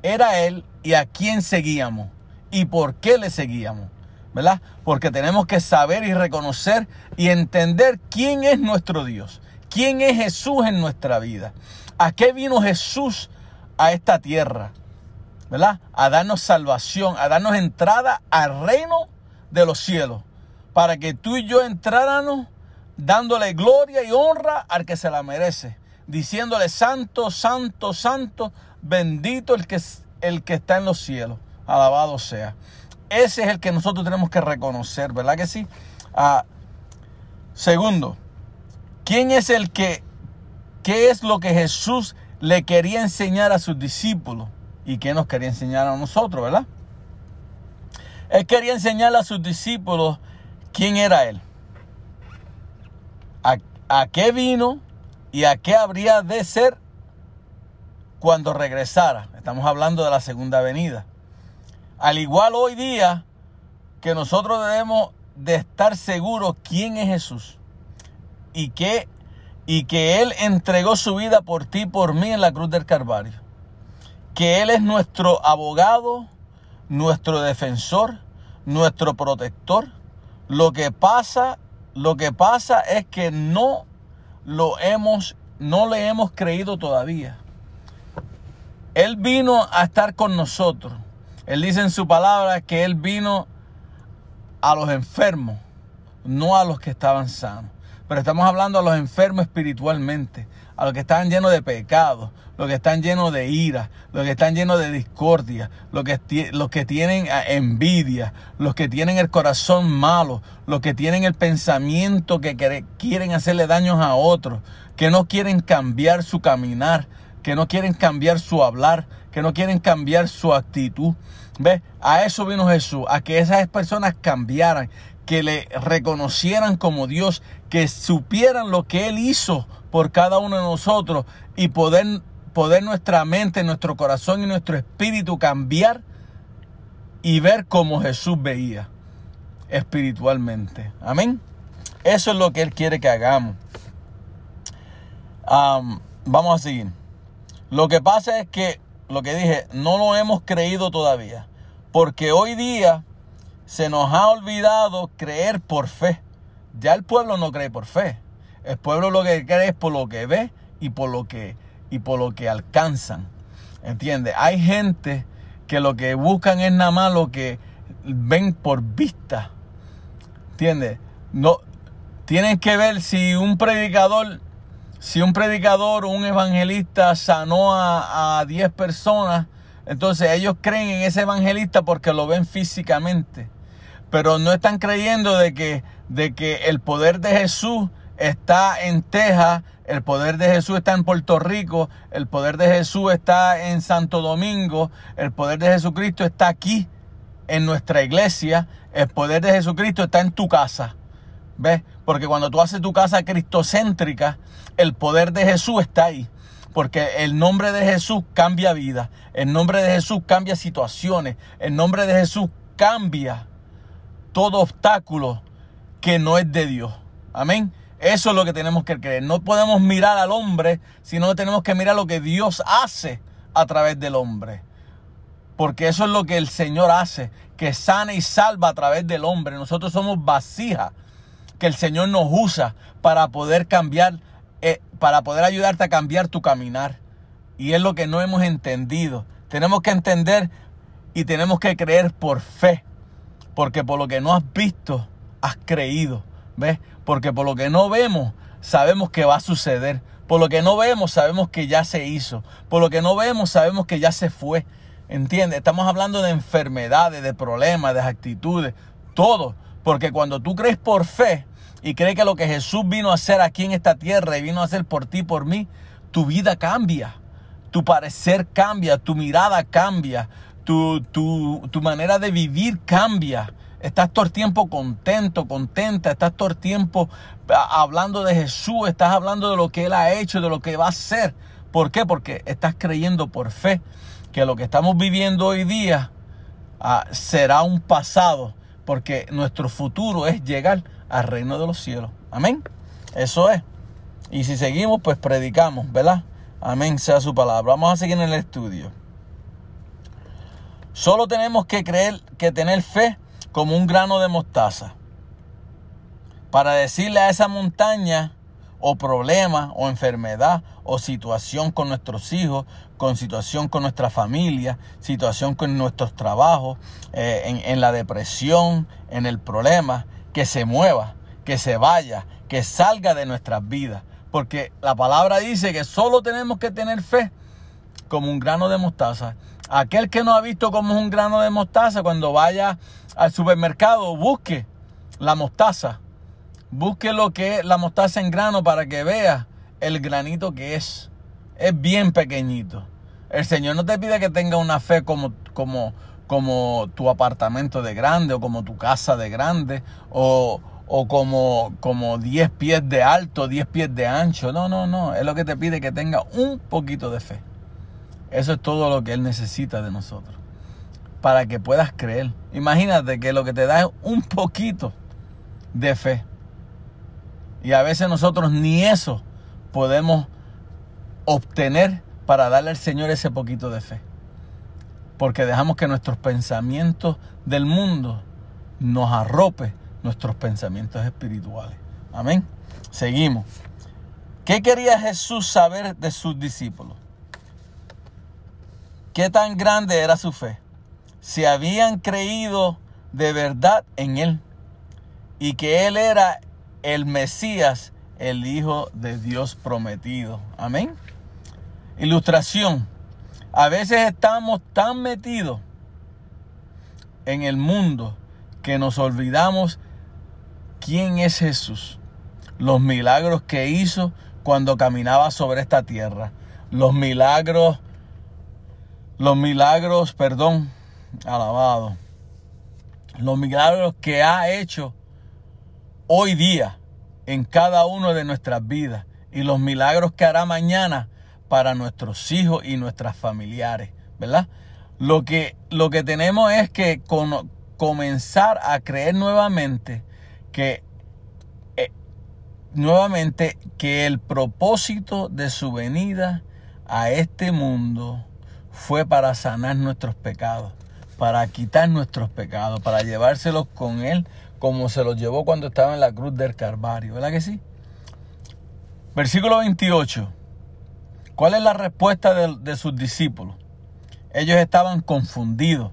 era Él y a quién seguíamos y por qué le seguíamos. ¿Verdad? Porque tenemos que saber y reconocer y entender quién es nuestro Dios, quién es Jesús en nuestra vida. ¿A qué vino Jesús a esta tierra? ¿Verdad? A darnos salvación, a darnos entrada al reino de los cielos. Para que tú y yo entráramos dándole gloria y honra al que se la merece. Diciéndole, santo, santo, santo, bendito el que, el que está en los cielos. Alabado sea. Ese es el que nosotros tenemos que reconocer, ¿verdad que sí? Ah, segundo, ¿quién es el que ¿Qué es lo que Jesús le quería enseñar a sus discípulos? ¿Y qué nos quería enseñar a nosotros, verdad? Él quería enseñarle a sus discípulos quién era Él. A, a, qué vino y a qué habría de ser cuando regresara. Estamos hablando de la segunda venida. Al igual hoy día que nosotros debemos de estar seguros quién es Jesús y qué y que Él entregó su vida por ti y por mí en la cruz del Calvario. Que Él es nuestro abogado, nuestro defensor, nuestro protector. Lo que pasa, lo que pasa es que no lo hemos, no le hemos creído todavía. Él vino a estar con nosotros. Él dice en su palabra que Él vino a los enfermos, no a los que estaban sanos. Pero estamos hablando a los enfermos espiritualmente, a los que están llenos de pecado, los que están llenos de ira, los que están llenos de discordia, los que, los que tienen ah, envidia, los que tienen el corazón malo, los que tienen el pensamiento que quieren hacerle daños a otros, que no quieren cambiar su caminar, que no quieren cambiar su hablar, que no quieren cambiar su actitud. ¿Ve? A eso vino Jesús, a que esas personas cambiaran, que le reconocieran como Dios, que supieran lo que Él hizo por cada uno de nosotros y poder, poder nuestra mente, nuestro corazón y nuestro espíritu cambiar y ver como Jesús veía espiritualmente. Amén. Eso es lo que Él quiere que hagamos. vamos a seguir. Lo que pasa es que, lo que dije, no lo hemos creído todavía. Porque hoy día se nos ha olvidado creer por fe. Ya el pueblo no cree por fe. El pueblo lo que cree es por lo que ve y por lo que, y por lo que alcanzan. ¿Entiendes? Hay gente que lo que buscan es nada más lo que ven por vista. ¿Entiendes? No, tienen que ver si un predicador, si un predicador un evangelista sanó a 10 personas, entonces ellos creen en ese evangelista porque lo ven físicamente pero no están creyendo de que, de que el poder de Jesús está en Texas, el poder de Jesús está en Puerto Rico, el poder de Jesús está en Santo Domingo, el poder de Jesucristo está aquí en nuestra iglesia, el poder de Jesucristo está en tu casa. ¿Ves? Porque cuando tú haces tu casa cristocéntrica, el poder de Jesús está ahí. Porque el nombre de Jesús cambia vida, el nombre de Jesús cambia situaciones, el nombre de Jesús cambia todo obstáculo que no es de Dios. Amén. Eso es lo que tenemos que creer. No podemos mirar al hombre, sino tenemos que mirar lo que Dios hace a través del hombre. Porque eso es lo que el Señor hace, que sana y salva a través del hombre. Nosotros somos vasijas que el Señor nos usa para poder cambiar, eh, para poder ayudarte a cambiar tu caminar. Y es lo que no hemos entendido. Tenemos que entender y tenemos que creer por fe. Porque por lo que no has visto, has creído. ¿Ves? Porque por lo que no vemos, sabemos que va a suceder. Por lo que no vemos, sabemos que ya se hizo. Por lo que no vemos, sabemos que ya se fue. ¿Entiendes? Estamos hablando de enfermedades, de problemas, de actitudes, todo. Porque cuando tú crees por fe y crees que lo que Jesús vino a hacer aquí en esta tierra y vino a hacer por ti, por mí, tu vida cambia. Tu parecer cambia, tu mirada cambia, tu, manera de vivir cambia. Estás todo el tiempo contento, contenta, estás todo el tiempo ah, hablando de Jesús, estás hablando de lo que Él ha hecho, de lo que va a hacer. ¿Por qué? Porque estás creyendo por fe que lo que estamos viviendo hoy día ah, será un pasado, porque nuestro futuro es llegar al reino de los cielos. Amén. Eso es. Y si seguimos, pues predicamos, ¿verdad? Amén sea su palabra. Vamos a seguir en el estudio. Solo tenemos que creer, que tener fe como un grano de mostaza. Para decirle a esa montaña o problema o enfermedad o situación con nuestros hijos, con situación con nuestra familia, situación con nuestros trabajos, eh, en, en la depresión, en el problema, que se mueva, que se vaya, que salga de nuestras vidas. Porque la palabra dice que solo tenemos que tener fe como un grano de mostaza Aquel que no ha visto cómo es un grano de mostaza, cuando vaya al supermercado, busque la mostaza. Busque lo que es la mostaza en grano para que vea el granito que es. Es bien pequeñito. El Señor no te pide que tenga una fe como, como, como tu apartamento de grande o como tu casa de grande o, o como, como 10 pies de alto, 10 pies de ancho. No, no, no. Es lo que te pide que tenga un poquito de fe. Eso es todo lo que Él necesita de nosotros. Para que puedas creer. Imagínate que lo que te da es un poquito de fe. Y a veces nosotros ni eso podemos obtener para darle al Señor ese poquito de fe. porque dejamos que nuestros pensamientos del mundo nos arrope nuestros pensamientos espirituales. Amén. Seguimos. ¿Qué quería Jesús saber de sus discípulos? ¿Qué tan grande era su fe? Si habían creído de verdad en Él y que Él era el Mesías, el Hijo de Dios prometido. Amén. Ilustración. A veces estamos tan metidos en el mundo que nos olvidamos quién es Jesús, los milagros que hizo cuando caminaba sobre esta tierra, los milagros, los milagros, perdón, alabado, los milagros que ha hecho hoy día en cada uno de nuestras vidas y los milagros que hará mañana para nuestros hijos y nuestras familiares, ¿verdad? Lo que, lo que tenemos es que comenzar a creer nuevamente que eh, nuevamente que el propósito de su venida a este mundo fue para sanar nuestros pecados, para quitar nuestros pecados, para llevárselos con él como se los llevó cuando estaba en la cruz del Calvario, ¿verdad que sí? Versículo 28. ¿Cuál es la respuesta de, sus discípulos? Ellos estaban confundidos.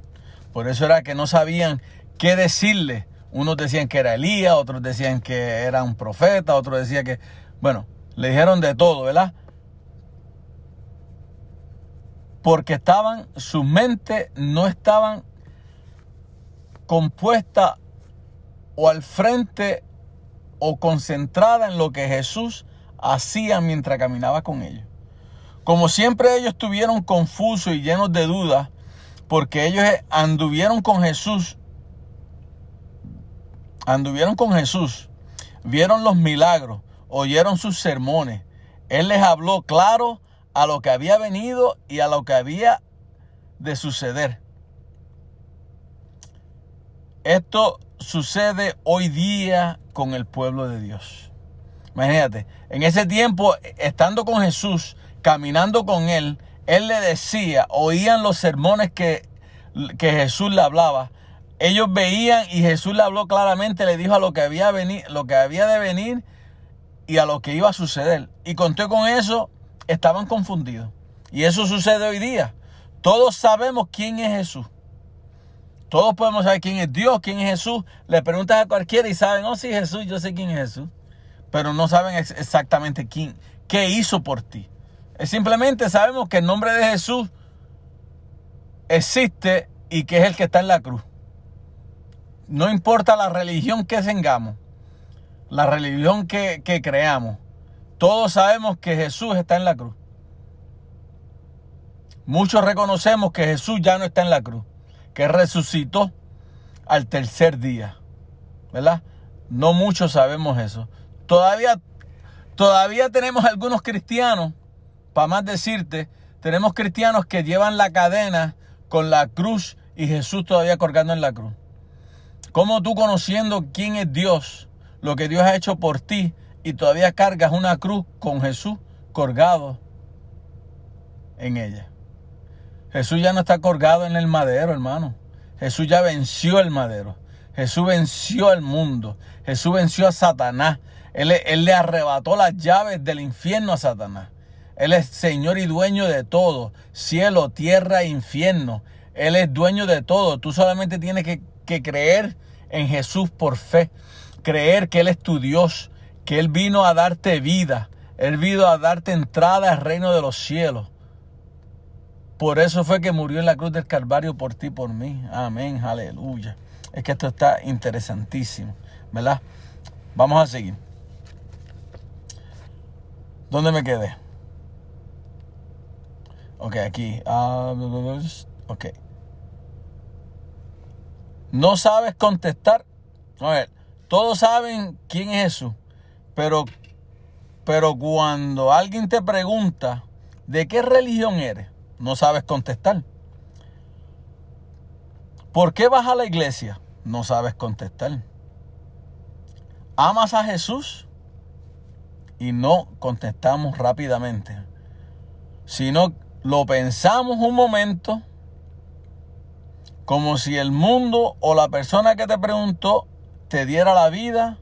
Por eso era que no sabían qué decirle. Unos decían que era Elías, otros decían que era un profeta, otros decían que... Bueno, le dijeron de todo, ¿verdad? Porque estaban, sus mentes no estaban compuestas o al frente o concentrada en lo que Jesús hacía mientras caminaba con ellos. Como siempre ellos estuvieron confusos y llenos de dudas, porque ellos anduvieron con Jesús, anduvieron con Jesús, vieron los milagros, oyeron sus sermones. Él les habló claro a lo que había venido y a lo que había de suceder. Esto sucede hoy día con el pueblo de Dios. Imagínate, en ese tiempo, estando con Jesús, caminando con él, él le decía, oían los sermones que, que Jesús le hablaba. Ellos veían y Jesús le habló claramente, le dijo a lo que había, venir, lo que había de venir y a lo que iba a suceder. Y conté con eso, estaban confundidos. Y eso sucede hoy día. Todos sabemos quién es Jesús. Todos podemos saber quién es Dios, quién es Jesús. Le preguntas a cualquiera y saben, oh sí, Jesús, yo sé quién es Jesús. Pero no saben exactamente quién, qué hizo por ti. Simplemente sabemos que el nombre de Jesús existe y que es el que está en la cruz. No importa la religión que tengamos, la religión que, que creamos, todos sabemos que Jesús está en la cruz. Muchos reconocemos que Jesús ya no está en la cruz, que resucitó al tercer día. ¿Verdad? No muchos sabemos eso. Todavía, todavía tenemos algunos cristianos para más decirte, tenemos cristianos que llevan la cadena con la cruz y Jesús todavía colgando en la cruz. ¿Cómo tú conociendo quién es Dios, lo que Dios ha hecho por ti, y todavía cargas una cruz con Jesús colgado en ella? Jesús ya no está colgado en el madero, hermano. Jesús ya venció el madero. Jesús venció el mundo. Jesús venció a Satanás. Él, le arrebató las llaves del infierno a Satanás. Él es Señor y dueño de todo, cielo, tierra e infierno. Él es dueño de todo. Tú solamente tienes que creer en Jesús por fe. Creer que Él es tu Dios, que Él vino a darte vida. Él vino a darte entrada al reino de los cielos. Por eso fue que murió en la cruz del Calvario por ti, por mí. Amén, aleluya. Es que esto está interesantísimo, ¿verdad? Vamos a seguir. ¿Dónde me quedé? Ok, aquí. Ah, ok. No sabes contestar. A ver, todos saben quién es Jesús. Pero, pero cuando alguien te pregunta de qué religión eres, no sabes contestar. ¿Por qué vas a la iglesia? No sabes contestar. ¿Amas a Jesús? Y no contestamos rápidamente, sino lo pensamos un momento como si el mundo o la persona que te preguntó te diera la vida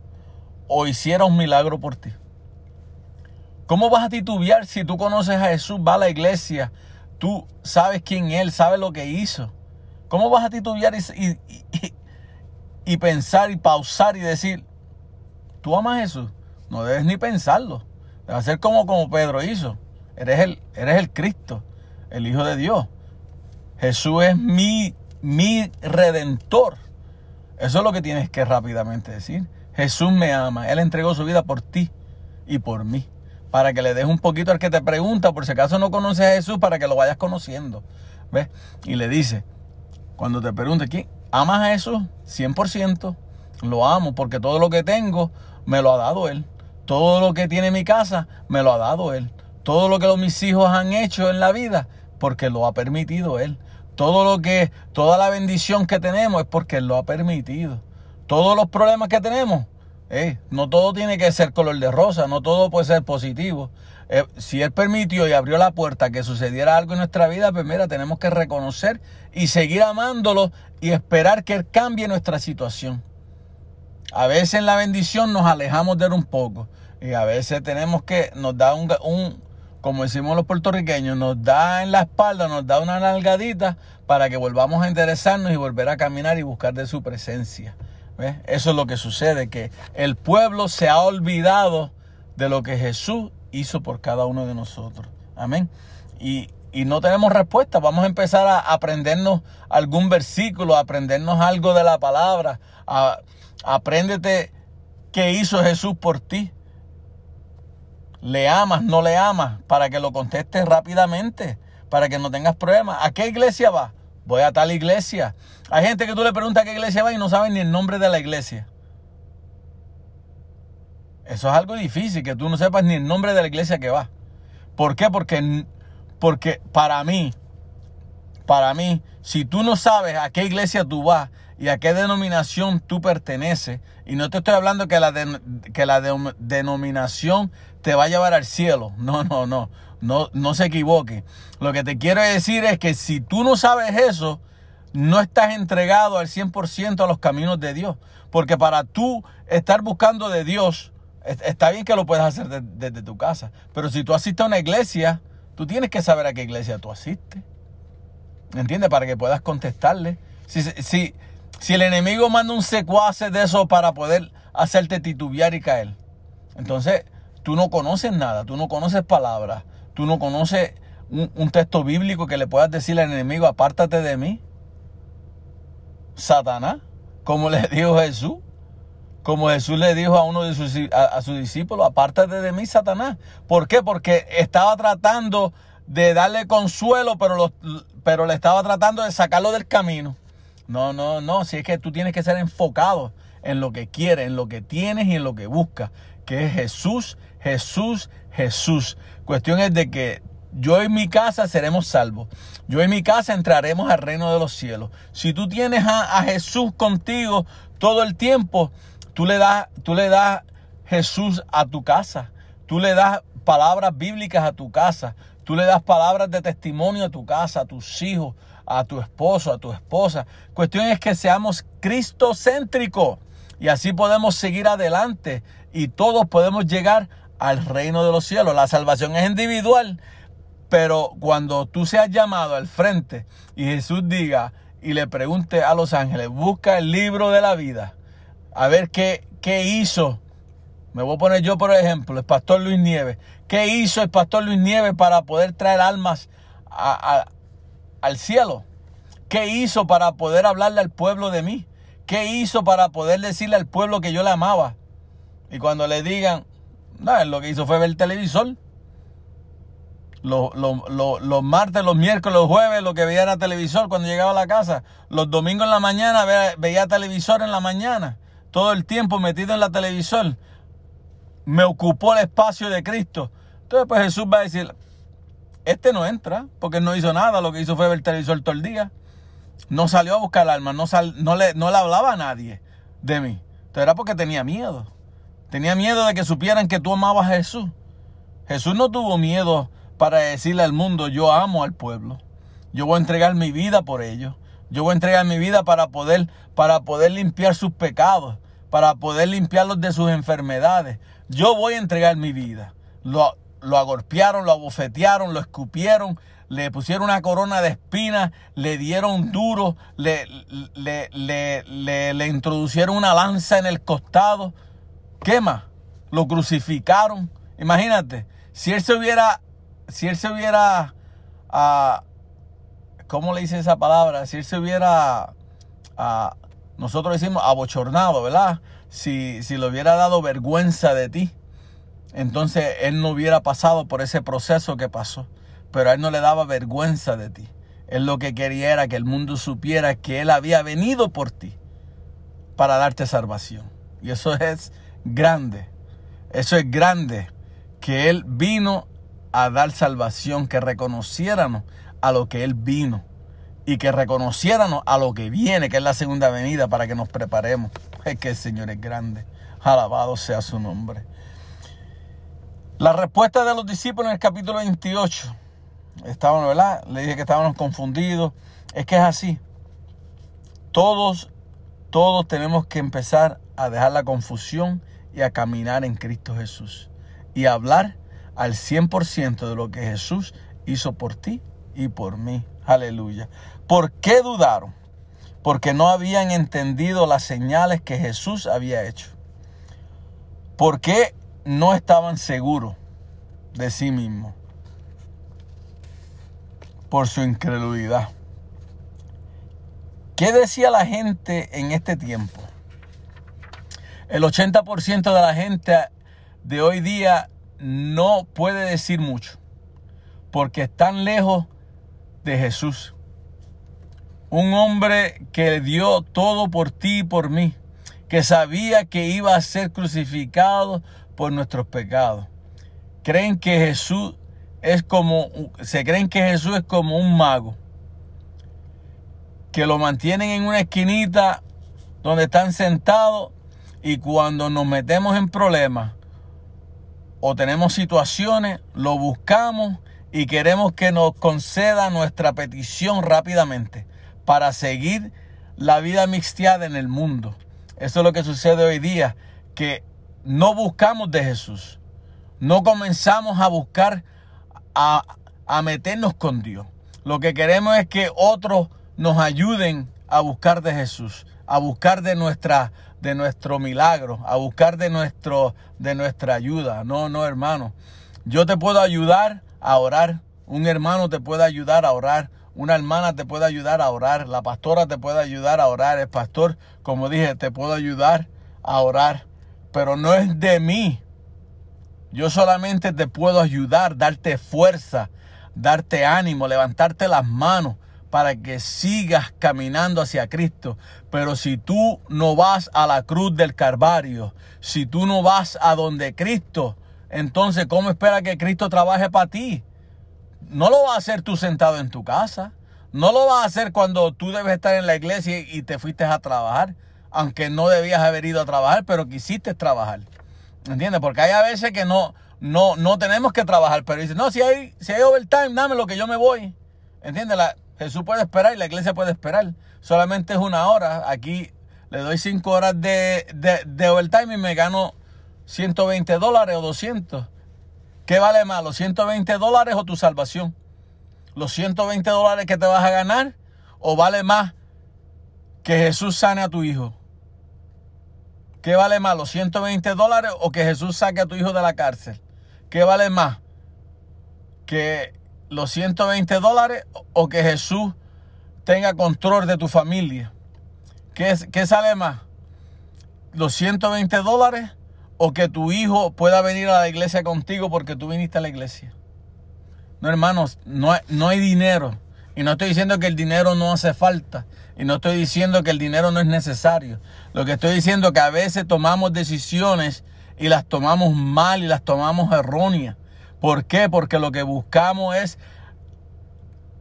o hiciera un milagro por ti. ¿Cómo vas a titubear si tú conoces a Jesús, va a la iglesia, tú sabes quién Él, sabes lo que hizo? ¿Cómo vas a titubear y, y, y pensar y pausar y decir, ¿tú amas a Jesús? No debes ni pensarlo. Debe ser como, como Pedro hizo. Eres el, eres el Cristo, el Hijo de Dios. Jesús es mi, mi redentor. Eso es lo que tienes que rápidamente decir. Jesús me ama. Él entregó su vida por ti y por mí. Para que le des un poquito al que te pregunta, por si acaso no conoces a Jesús, para que lo vayas conociendo. ¿Ves? Y le dice, cuando te pregunte, ¿quién? ¿Amas a Jesús? 100%. Lo amo porque todo lo que tengo me lo ha dado Él. Todo lo que tiene mi casa me lo ha dado Él. Todo lo que mis hijos han hecho en la vida, porque lo ha permitido Él. Todo lo que, toda la bendición que tenemos es porque Él lo ha permitido. Todos los problemas que tenemos, eh, no todo tiene que ser color de rosa, no todo puede ser positivo. Eh, si Él permitió y abrió la puerta que sucediera algo en nuestra vida, pues mira, tenemos que reconocer y seguir amándolo y esperar que Él cambie nuestra situación. A veces en la bendición nos alejamos de él un poco. Y a veces tenemos que, nos da un, un, como decimos los puertorriqueños, nos da en la espalda, nos da una nalgadita para que volvamos a interesarnos y volver a caminar y buscar de su presencia. Eso es lo que sucede, que el pueblo se ha olvidado de lo que Jesús hizo por cada uno de nosotros. Amén. Y, y no tenemos respuesta. Vamos a empezar a aprendernos algún versículo, a aprendernos algo de la palabra, a Apréndete qué hizo Jesús por ti. Le amas, no le amas, para que lo contestes rápidamente, para que no tengas problemas. ¿A qué iglesia va? Voy a tal iglesia. Hay gente que tú le preguntas a qué iglesia va y no sabe ni el nombre de la iglesia. Eso es algo difícil, que tú no sepas ni el nombre de la iglesia que va. ¿Por qué? Porque, porque para mí, para mí, si tú no sabes a qué iglesia tú vas y a qué denominación tú perteneces, y no te estoy hablando que la, que la denominación te va a llevar al cielo, no, no, no, no, no se equivoque. Lo que te quiero decir es que si tú no sabes eso, no estás entregado al 100% a los caminos de Dios, porque para tú estar buscando de Dios, está bien que lo puedas hacer desde tu casa, pero si tú asistes a una iglesia, tú tienes que saber a qué iglesia tú asistes. ¿Entiendes? Para que puedas contestarle. Si, si, si el enemigo manda un secuace de eso para poder hacerte titubear y caer, entonces tú no conoces nada, tú no conoces palabras, tú no conoces un, un texto bíblico que le puedas decir al enemigo, apártate de mí. Satanás, como le dijo Jesús, como Jesús le dijo a uno de sus a, discípulos, apártate de mí, Satanás. ¿Por qué? Porque estaba tratando de darle consuelo, pero, pero le estaba tratando de sacarlo del camino. No, no, no, si es que tú tienes que ser enfocado en lo que quieres, en lo que tienes y en lo que buscas, que es Jesús, Jesús, Jesús. Cuestión es de que yo y mi casa seremos salvos. Yo y mi casa entraremos al reino de los cielos. Si tú tienes a, a Jesús contigo todo el tiempo, tú le das, tú le das Jesús a tu casa. Tú le das palabras bíblicas a tu casa. Tú le das palabras de testimonio a tu casa, a tus hijos, a tu esposo, a tu esposa. Cuestión es que seamos cristocéntricos y así podemos seguir adelante y todos podemos llegar al reino de los cielos. La salvación es individual, pero cuando tú seas llamado al frente y Jesús diga y le pregunte a los ángeles, busca el libro de la vida, a ver qué, qué hizo. Me voy a poner yo, por ejemplo, el pastor Luis Nieves. ¿Qué hizo el pastor Luis Nieves para poder traer almas al cielo? ¿Qué hizo para poder hablarle al pueblo de mí? ¿Qué hizo para poder decirle al pueblo que yo le amaba? Y cuando le digan, no, lo que hizo fue ver el televisor. Los, los, martes, los miércoles, los jueves, lo que veía era televisor cuando llegaba a la casa. Los domingos en la mañana veía, televisor en la mañana. Todo el tiempo metido en la televisor. Me ocupó el espacio de Cristo. Entonces, pues Jesús va a decir, este no entra, porque no hizo nada, lo que hizo fue ver el televisor todo el día. No salió a buscar alma, no, no, le, no le hablaba a nadie de mí. Entonces era porque tenía miedo. Tenía miedo de que supieran que tú amabas a Jesús. Jesús no tuvo miedo para decirle al mundo, yo amo al pueblo. Yo voy a entregar mi vida por ellos. Yo voy a entregar mi vida para poder, para poder limpiar sus pecados, para poder limpiarlos de sus enfermedades. Yo voy a entregar mi vida. Lo, lo agorpearon, lo abofetearon, lo escupieron, le pusieron una corona de espinas, le dieron duro, le, le, le, le, una lanza en el costado. ¿Qué más? Lo crucificaron. Imagínate, si él se hubiera, si él se hubiera, uh, ¿cómo le dice esa palabra? Si él se hubiera, uh, nosotros decimos abochornado, ¿verdad? Si, si le hubiera dado vergüenza de ti, entonces él no hubiera pasado por ese proceso que pasó. Pero a él no le daba vergüenza de ti. Él lo que quería era que el mundo supiera que él había venido por ti para darte salvación. Y eso es grande. Eso es grande. Que él vino a dar salvación, que reconociéramos a lo que él vino y que reconociéramos a lo que viene, que es la segunda venida, para que nos preparemos. Es que el Señor es grande. Alabado sea su nombre. La respuesta de los discípulos en el capítulo 28. Estaban, ¿verdad? Le dije que estábamos confundidos. Es que es así. Todos, todos tenemos que empezar a dejar la confusión y a caminar en Cristo Jesús. Y hablar al 100% de lo que Jesús hizo por ti y por mí. Aleluya. ¿Por qué dudaron? Porque no habían entendido las señales que Jesús había hecho. ¿Por qué no estaban seguros de sí mismos por su incredulidad. ¿Qué decía la gente en este tiempo? El 80% de la gente de hoy día no puede decir mucho porque están lejos de Jesús. Un hombre que dio todo por ti y por mí, que sabía que iba a ser crucificado por nuestros pecados. Creen que Jesús es como, se creen que Jesús es como un mago, que lo mantienen en una esquinita donde están sentados y cuando nos metemos en problemas o tenemos situaciones, lo buscamos y queremos que nos conceda nuestra petición rápidamente para seguir la vida mixteada en el mundo. Eso es lo que sucede hoy día, que no buscamos de Jesús. No comenzamos a buscar a, a meternos con Dios. Lo que queremos es que otros nos ayuden a buscar de Jesús, a buscar de nuestra de nuestro milagro, a buscar de nuestro de nuestra ayuda. No, no, hermano. Yo te puedo ayudar a orar. Un hermano te puede ayudar a orar. Una hermana te puede ayudar a orar. La pastora te puede ayudar a orar. El pastor, como dije, te puedo ayudar a orar. Pero no es de mí. Yo solamente te puedo ayudar, darte fuerza, darte ánimo, levantarte las manos para que sigas caminando hacia Cristo. Pero si tú no vas a la cruz del Calvario, si tú no vas a donde Cristo, entonces ¿cómo espera que Cristo trabaje para ti? No lo vas a hacer tú sentado en tu casa. No lo vas a hacer cuando tú debes estar en la iglesia y te fuiste a trabajar. Aunque no debías haber ido a trabajar, pero quisiste trabajar. ¿Entiendes? Porque hay a veces que no, no, no tenemos que trabajar, pero dice, no, si hay, si hay overtime, dame lo que yo me voy. ¿Entiendes? Jesús puede esperar y la iglesia puede esperar. Solamente es una hora. Aquí le doy cinco horas de, de, overtime y me gano 120 dólares o 200. ¿Qué vale más, los 120 dólares o tu salvación? ¿Los 120 dólares que te vas a ganar o vale más que Jesús sane a tu hijo? ¿Qué vale más, los 120 dólares o que Jesús saque a tu hijo de la cárcel? ¿Qué vale más? ¿Que los 120 dólares o que Jesús tenga control de tu familia? ¿Qué, qué sale más? ¿Los 120 dólares o que tu hijo pueda venir a la iglesia contigo porque tú viniste a la iglesia? No, hermanos, no, no hay dinero. Y no estoy diciendo que el dinero no hace falta. Y no estoy diciendo que el dinero no es necesario. Lo que estoy diciendo es que a veces tomamos decisiones y las tomamos mal y las tomamos erróneas. ¿Por qué? Porque lo que buscamos es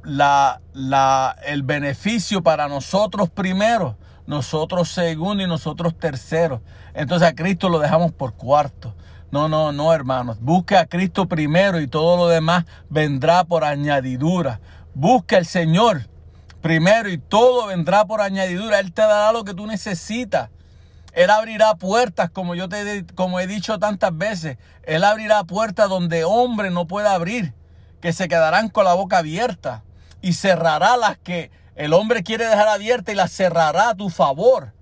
la, la, el beneficio para nosotros primero, nosotros segundo y nosotros tercero. Entonces a Cristo lo dejamos por cuarto. No, no, no, hermanos. Busque a Cristo primero y todo lo demás vendrá por añadidura. Busca al Señor primero y todo vendrá por añadidura. Él te dará lo que tú necesitas. Él abrirá puertas, como yo te como he dicho tantas veces. Él abrirá puertas donde hombre no pueda abrir, que se quedarán con la boca abierta y cerrará las que el hombre quiere dejar abiertas y las cerrará a tu favor.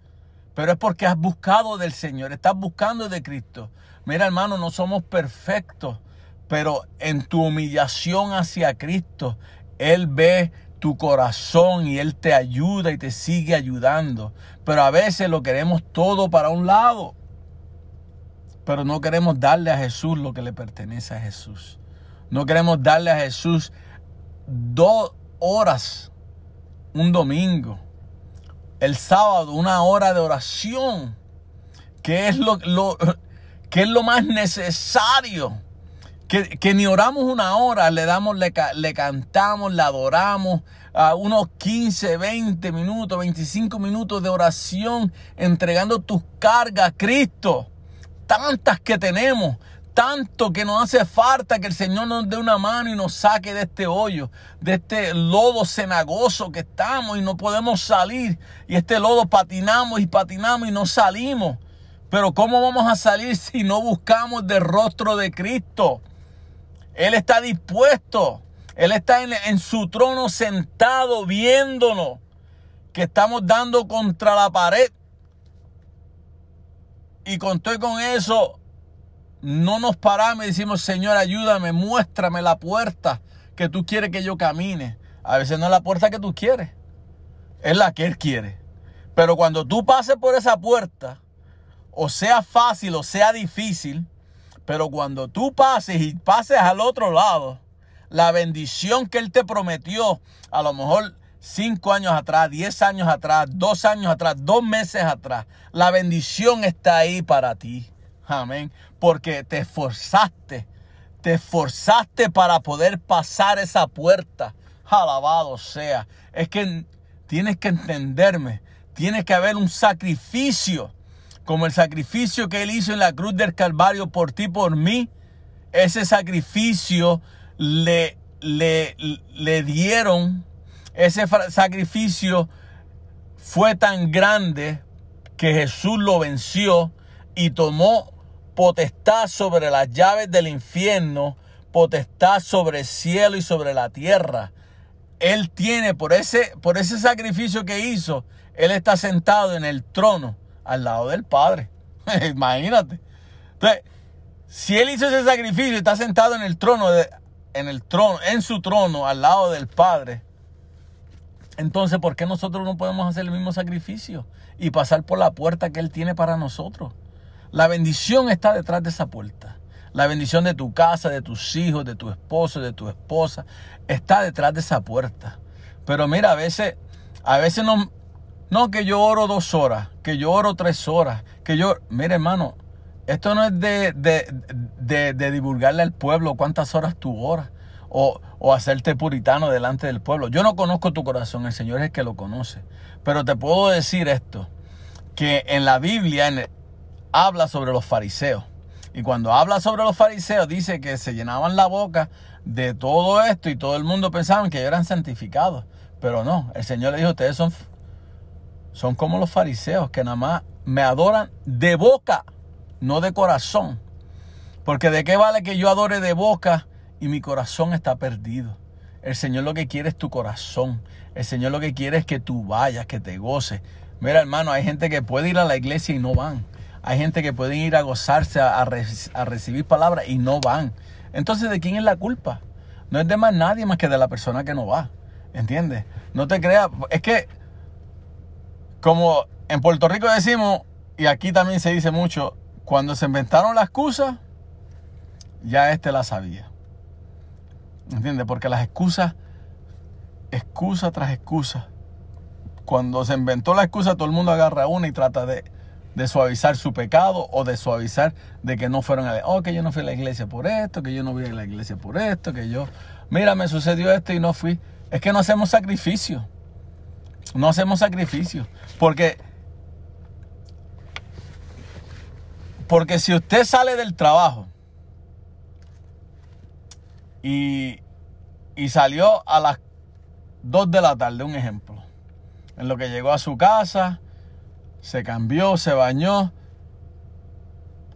Pero es porque has buscado del Señor, estás buscando de Cristo. Mira, hermano, no somos perfectos, pero en tu humillación hacia Cristo, Él ve tu corazón y Él te ayuda y te sigue ayudando. Pero a veces lo queremos todo para un lado. Pero no queremos darle a Jesús lo que le pertenece a Jesús. No queremos darle a Jesús dos horas un domingo. El sábado una hora de oración. Que es lo, que es lo más necesario que, ni oramos una hora, le damos, le, le cantamos, le adoramos, a unos 15, 20 minutos, 25 minutos de oración, entregando tus cargas a Cristo. Tantas que tenemos, tanto que nos hace falta que el Señor nos dé una mano y nos saque de este hoyo, de este lodo cenagoso que estamos y no podemos salir. Y este lodo patinamos y patinamos y no salimos. Pero ¿cómo vamos a salir si no buscamos del rostro de Cristo? Él está dispuesto. Él está en, su trono sentado viéndonos que estamos dando contra la pared. Y con todo con eso, no nos paramos y decimos, Señor, ayúdame, muéstrame la puerta que tú quieres que yo camine. A veces no es la puerta que tú quieres, es la que Él quiere. Pero cuando tú pases por esa puerta, o sea fácil o sea difícil, pero cuando tú pases y pases al otro lado, la bendición que Él te prometió, a lo mejor cinco años atrás, diez años atrás, dos años atrás, dos meses atrás, la bendición está ahí para ti. Amén. Porque te esforzaste, te esforzaste para poder pasar esa puerta. Alabado sea. Es que tienes que entenderme. Tiene que haber un sacrificio como el sacrificio que Él hizo en la cruz del Calvario por ti, por mí, ese sacrificio le, le, le dieron, ese sacrificio fue tan grande que Jesús lo venció y tomó potestad sobre las llaves del infierno, potestad sobre el cielo y sobre la tierra. Él tiene, por ese, por ese sacrificio que hizo, Él está sentado en el trono al lado del Padre. Imagínate. Entonces, si él hizo ese sacrificio está sentado en el trono, en el trono, en su trono, al lado del Padre, entonces, ¿por qué nosotros no podemos hacer el mismo sacrificio y pasar por la puerta que Él tiene para nosotros? La bendición está detrás de esa puerta. La bendición de tu casa, de tus hijos, de tu esposo, de tu esposa, está detrás de esa puerta. Pero mira, a veces, a veces no, no, que yo oro dos horas, que yo oro tres horas, que yo... Mire, hermano, esto no es de, de, divulgarle al pueblo cuántas horas tú oras o, o, hacerte puritano delante del pueblo. Yo no conozco tu corazón, el Señor es el que lo conoce. Pero te puedo decir esto, que en la Biblia habla sobre los fariseos. Y cuando habla sobre los fariseos dice que se llenaban la boca de todo esto y todo el mundo pensaba que eran santificados. Pero no, el Señor le dijo, ustedes son son como los fariseos que nada más me adoran de boca, no de corazón. Porque de qué vale que yo adore de boca y mi corazón está perdido. El Señor lo que quiere es tu corazón. El Señor lo que quiere es que tú vayas, que te goces. Mira, hermano, hay gente que puede ir a la iglesia y no van. Hay gente que puede ir a gozarse, a, recibir palabras y no van. Entonces, ¿de quién es la culpa? No es de más nadie más que de la persona que no va. ¿Entiendes? No te creas. Es que como en Puerto Rico decimos, y aquí también se dice mucho, cuando se inventaron la excusa, ya este la sabía. ¿Entiendes? Porque las excusas, excusa tras excusa. Cuando se inventó la excusa, todo el mundo agarra una y trata de, de suavizar su pecado o de suavizar de que no fueron a la Oh, que yo no fui a la iglesia por esto, que yo no fui a la iglesia por esto, que yo, mira, me sucedió esto y no fui. Es que no hacemos sacrificio. No hacemos sacrificio. Porque, porque si usted sale del trabajo y, y salió a las 2 de la tarde, un ejemplo. En lo que llegó a su casa, se cambió, se bañó.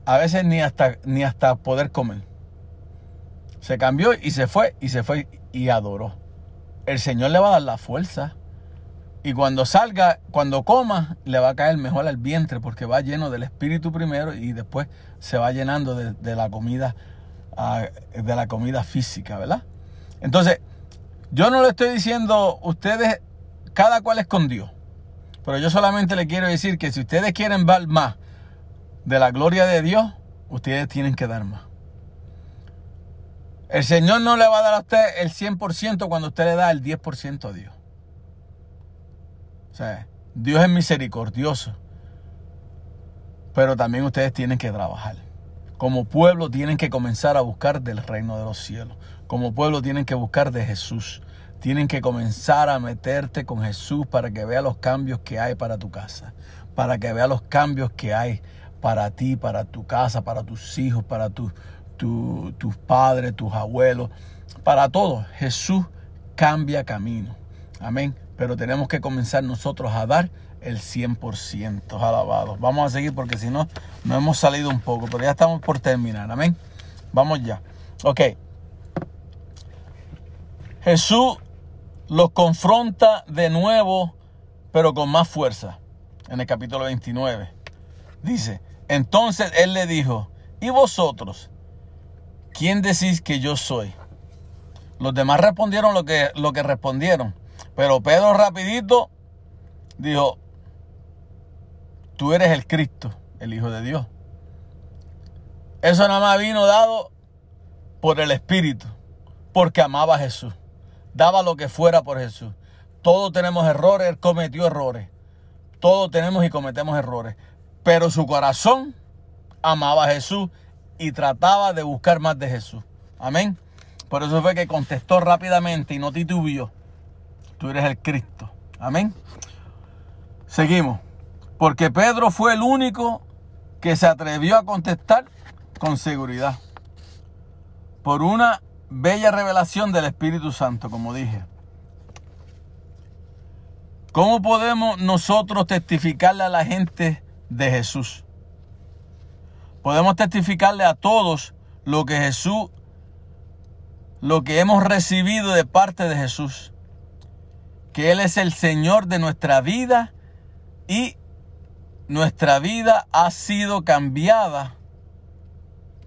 A veces ni hasta, ni hasta poder comer. Se cambió y se fue y se fue y adoró. El Señor le va a dar la fuerza. Y cuando salga, cuando coma, le va a caer mejor al vientre porque va lleno del Espíritu primero y después se va llenando de, la comida, ah, de la comida física, ¿verdad? Entonces, yo no le estoy diciendo, ustedes, cada cual es con Dios. Pero yo solamente le quiero decir que si ustedes quieren ver más de la gloria de Dios, ustedes tienen que dar más. El Señor no le va a dar a usted el 100% cuando usted le da el 10% a Dios. O sea, Dios es misericordioso. Pero también ustedes tienen que trabajar. Como pueblo tienen que comenzar a buscar del reino de los cielos. Como pueblo tienen que buscar de Jesús. Tienen que comenzar a meterte con Jesús para que vea los cambios que hay para tu casa. Para que vea los cambios que hay para ti, para tu casa, para tus hijos, para tu, tu, tus padres, tus abuelos. Para todos. Jesús cambia camino. Amén. Pero tenemos que comenzar nosotros a dar el 100% alabados. Vamos a seguir porque si no, nos hemos salido un poco, pero ya estamos por terminar. Amén. Vamos ya. Ok. Jesús los confronta de nuevo, pero con más fuerza. En el capítulo 29. Dice, entonces él le dijo, ¿y vosotros? ¿Quién decís que yo soy? Los demás respondieron lo que, lo que respondieron. Pero Pedro rapidito dijo, tú eres el Cristo, el Hijo de Dios. Eso nada más vino dado por el Espíritu, porque amaba a Jesús. Daba lo que fuera por Jesús. Todos tenemos errores, él cometió errores. Todos tenemos y cometemos errores. Pero su corazón amaba a Jesús y trataba de buscar más de Jesús. Amén. Por eso fue que contestó rápidamente y no titubió. Tú eres el Cristo. Amén. Seguimos. Porque Pedro fue el único que se atrevió a contestar con seguridad. Por una bella revelación del Espíritu Santo, como dije. ¿Cómo podemos nosotros testificarle a la gente de Jesús? Podemos testificarle a todos lo que Jesús, lo que hemos recibido de parte de Jesús. Que Él es el Señor de nuestra vida y nuestra vida ha sido cambiada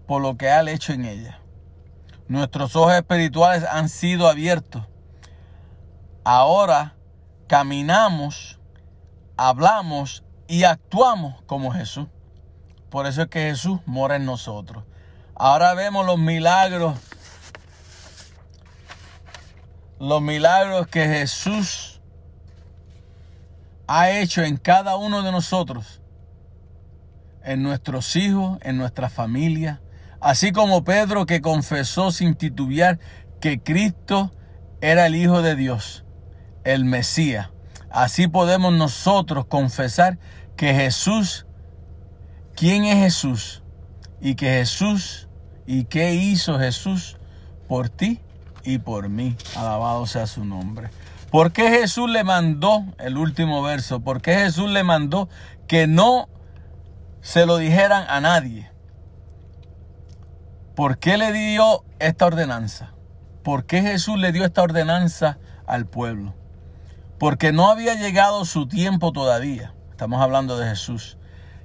por lo que ha hecho en ella. Nuestros ojos espirituales han sido abiertos. Ahora caminamos, hablamos y actuamos como Jesús. Por eso es que Jesús mora en nosotros. Ahora vemos los milagros. Los milagros que Jesús ha hecho en cada uno de nosotros. En nuestros hijos, en nuestra familia, Así como Pedro que confesó sin titubear que Cristo era el Hijo de Dios, el Mesías. Así podemos nosotros confesar que Jesús, ¿quién es Jesús? Y que Jesús, ¿y qué hizo Jesús por ti y por mí? Alabado sea su nombre. ¿Por qué Jesús le mandó, el último verso, por qué Jesús le mandó que no se lo dijeran a nadie? ¿Por qué le dio esta ordenanza? ¿Por qué Jesús le dio esta ordenanza al pueblo? Porque no había llegado su tiempo todavía. Estamos hablando de Jesús.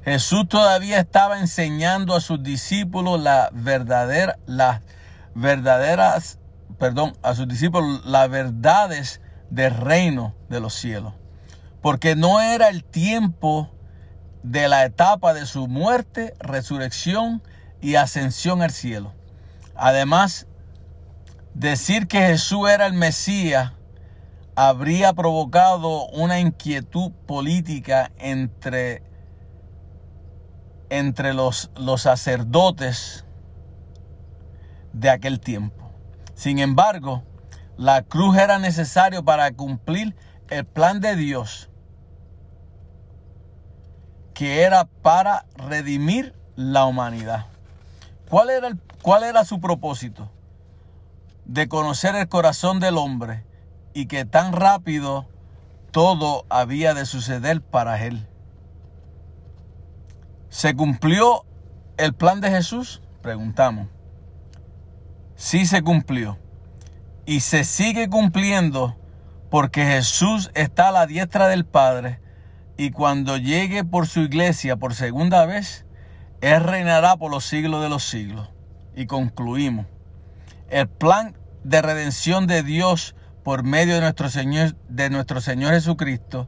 Jesús todavía estaba enseñando a sus discípulos la verdadera, las verdaderas, perdón, a sus discípulos las verdades del reino de los cielos. Porque no era el tiempo de la etapa de su muerte, resurrección y ascensión al cielo. Además, decir que Jesús era el Mesías habría provocado una inquietud política entre, entre los, los sacerdotes de aquel tiempo. Sin embargo, la cruz era necesario para cumplir el plan de Dios, que era para redimir la humanidad. ¿Cuál era, el, ¿Cuál era su propósito? De conocer el corazón del hombre y que tan rápido todo había de suceder para él. ¿Se cumplió el plan de Jesús? Preguntamos. Sí se cumplió. Y se sigue cumpliendo porque Jesús está a la diestra del Padre y cuando llegue por su iglesia por segunda vez, Él reinará por los siglos de los siglos. Y concluimos. El plan de redención de Dios por medio de nuestro Señor, de nuestro Señor Jesucristo,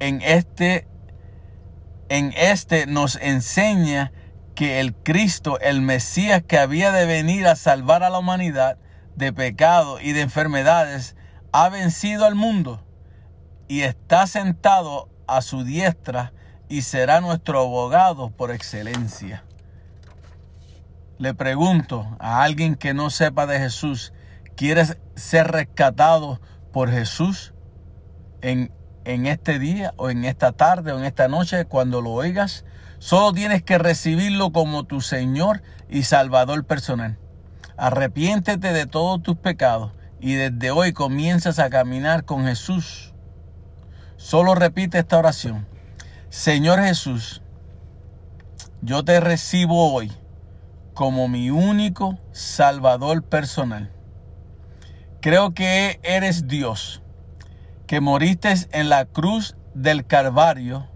en este en este nos enseña que el Cristo, el Mesías que había de venir a salvar a la humanidad de pecado y de enfermedades, ha vencido al mundo y está sentado a su diestra y será nuestro abogado por excelencia. Le pregunto a alguien que no sepa de Jesús, ¿quieres ser rescatado por Jesús en en este día o en esta tarde o en esta noche cuando lo oigas. Solo tienes que recibirlo como tu Señor y Salvador personal. Arrepiéntete de todos tus pecados y desde hoy comienzas a caminar con Jesús. Solo repite esta oración. Señor Jesús, yo te recibo hoy como mi único Salvador personal. Creo que eres Dios que moriste en la cruz del Calvario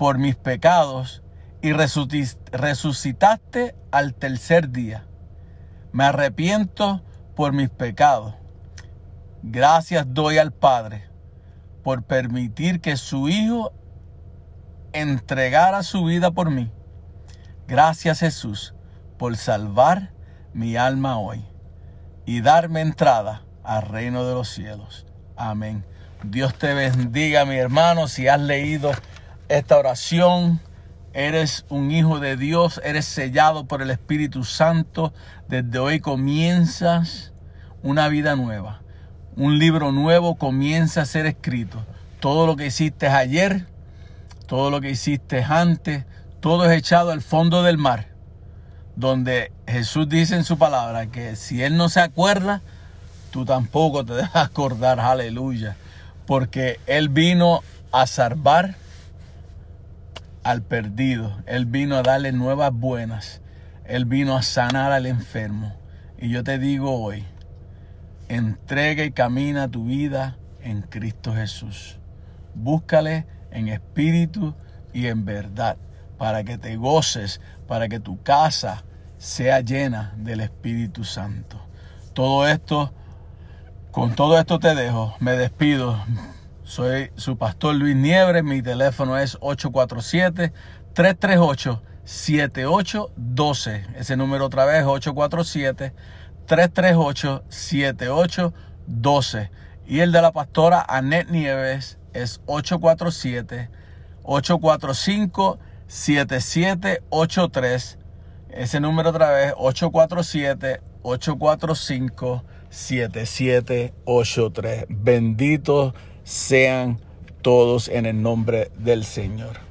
por mis pecados y resucitaste al tercer día. Me arrepiento por mis pecados. Gracias doy al Padre por permitir que su Hijo entregara su vida por mí. Gracias Jesús por salvar mi alma hoy y darme entrada al reino de los cielos. Amén. Dios te bendiga, mi hermano. Si has leído esta oración, eres un hijo de Dios, eres sellado por el Espíritu Santo. Desde hoy comienzas una vida nueva. Un libro nuevo comienza a ser escrito. Todo lo que hiciste ayer, todo lo que hiciste antes, todo es echado al fondo del mar. Donde Jesús dice en su palabra que si Él no se acuerda, tú tampoco te dejas acordar, aleluya, porque Él vino a salvar al perdido, Él vino a darle nuevas buenas, Él vino a sanar al enfermo. Y yo te digo hoy, entrega y camina tu vida en Cristo Jesús. Búscale en espíritu y en verdad, para que te goces, para que tu casa sea llena del Espíritu Santo. Todo esto con todo esto te dejo, me despido. Soy su pastor Luis Niebre, mi teléfono es 847-338-7812. Ese número otra vez, 847-338-7812. Y el de la pastora Annette Nieves es 847-845-7783. Ese número otra vez, 847-845-7783. 7783. Sean todos en el nombre del Señor.